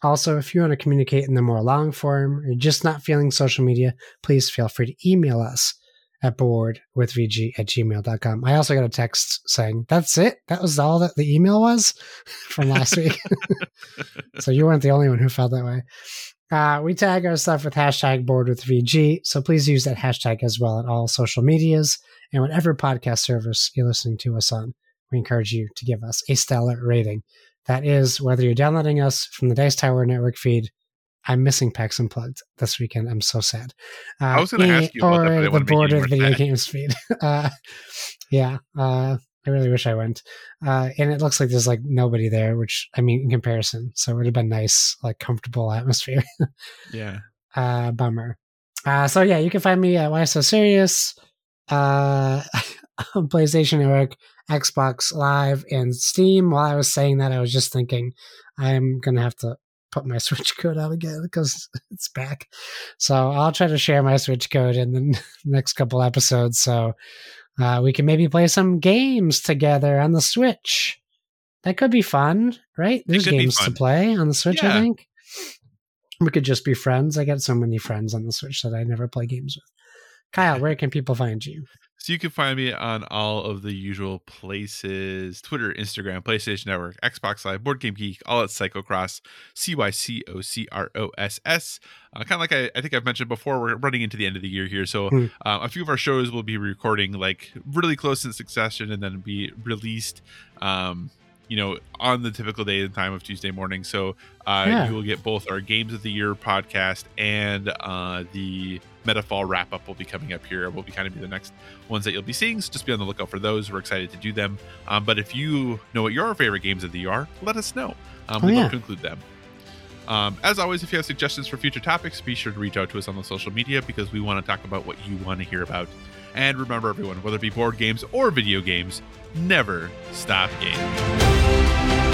Also, if you want to communicate in the more long form or you're just not feeling social media, please feel free to email us at boardwithvg at gmail.com. I also got a text saying, that's it? That was all that the email was from last week. so you weren't the only one who felt that way. Uh, we tag our stuff with hashtag board with VG, so please use that hashtag as well on all social medias and whatever podcast service you're listening to us on. We encourage you to give us a stellar rating. That is whether you're downloading us from the Dice Tower Network feed. I'm missing PAX Unplugged this weekend. I'm so sad. Uh, I was gonna ask you about that, but I or didn't the wanna make you board more video sad. games feed. uh, yeah, uh, I really wish I went. Uh, and it looks like there's like nobody there, which I mean, in comparison, so it would have been nice, like comfortable atmosphere. Yeah. uh, bummer. Uh, so yeah, you can find me at Why So Serious, uh, PlayStation Network, Xbox Live, and Steam. While I was saying that, I was just thinking I'm gonna have to put my Switch code out again because it's back. So I'll try to share my Switch code in the next couple episodes, so uh, we can maybe play some games together on the Switch. That could be fun, right? There's games to play on the Switch, I think. We could just be friends. I got so many friends on the Switch that I never play games with. Kyle, where can people find you? So you can find me on all of the usual places Twitter, Instagram, PlayStation Network, Xbox Live, Board Game Geek, all at Cycocross, C Y C O C R O S S. Uh, kind of like I, I think I've mentioned before, we're running into the end of the year here. So Hmm. uh, a few of our shows will be recording like really close in succession and then be released. Um, you know, on the typical day and time of Tuesday morning. So uh, Yeah. you will get both our Games of the Year podcast and uh, the Metafall wrap up will be coming up here. Will be kind of be the next ones that you'll be seeing. So just be on the lookout for those. We're excited to do them. Um, but if you know what your favorite games of the year are, let us know. Um, Oh, we'd yeah. love to include them. Um, as always, if you have suggestions for future topics, be sure to reach out to us on the social media because we want to talk about what you want to hear about. And remember, everyone, whether it be board games or video games, never stop gaming.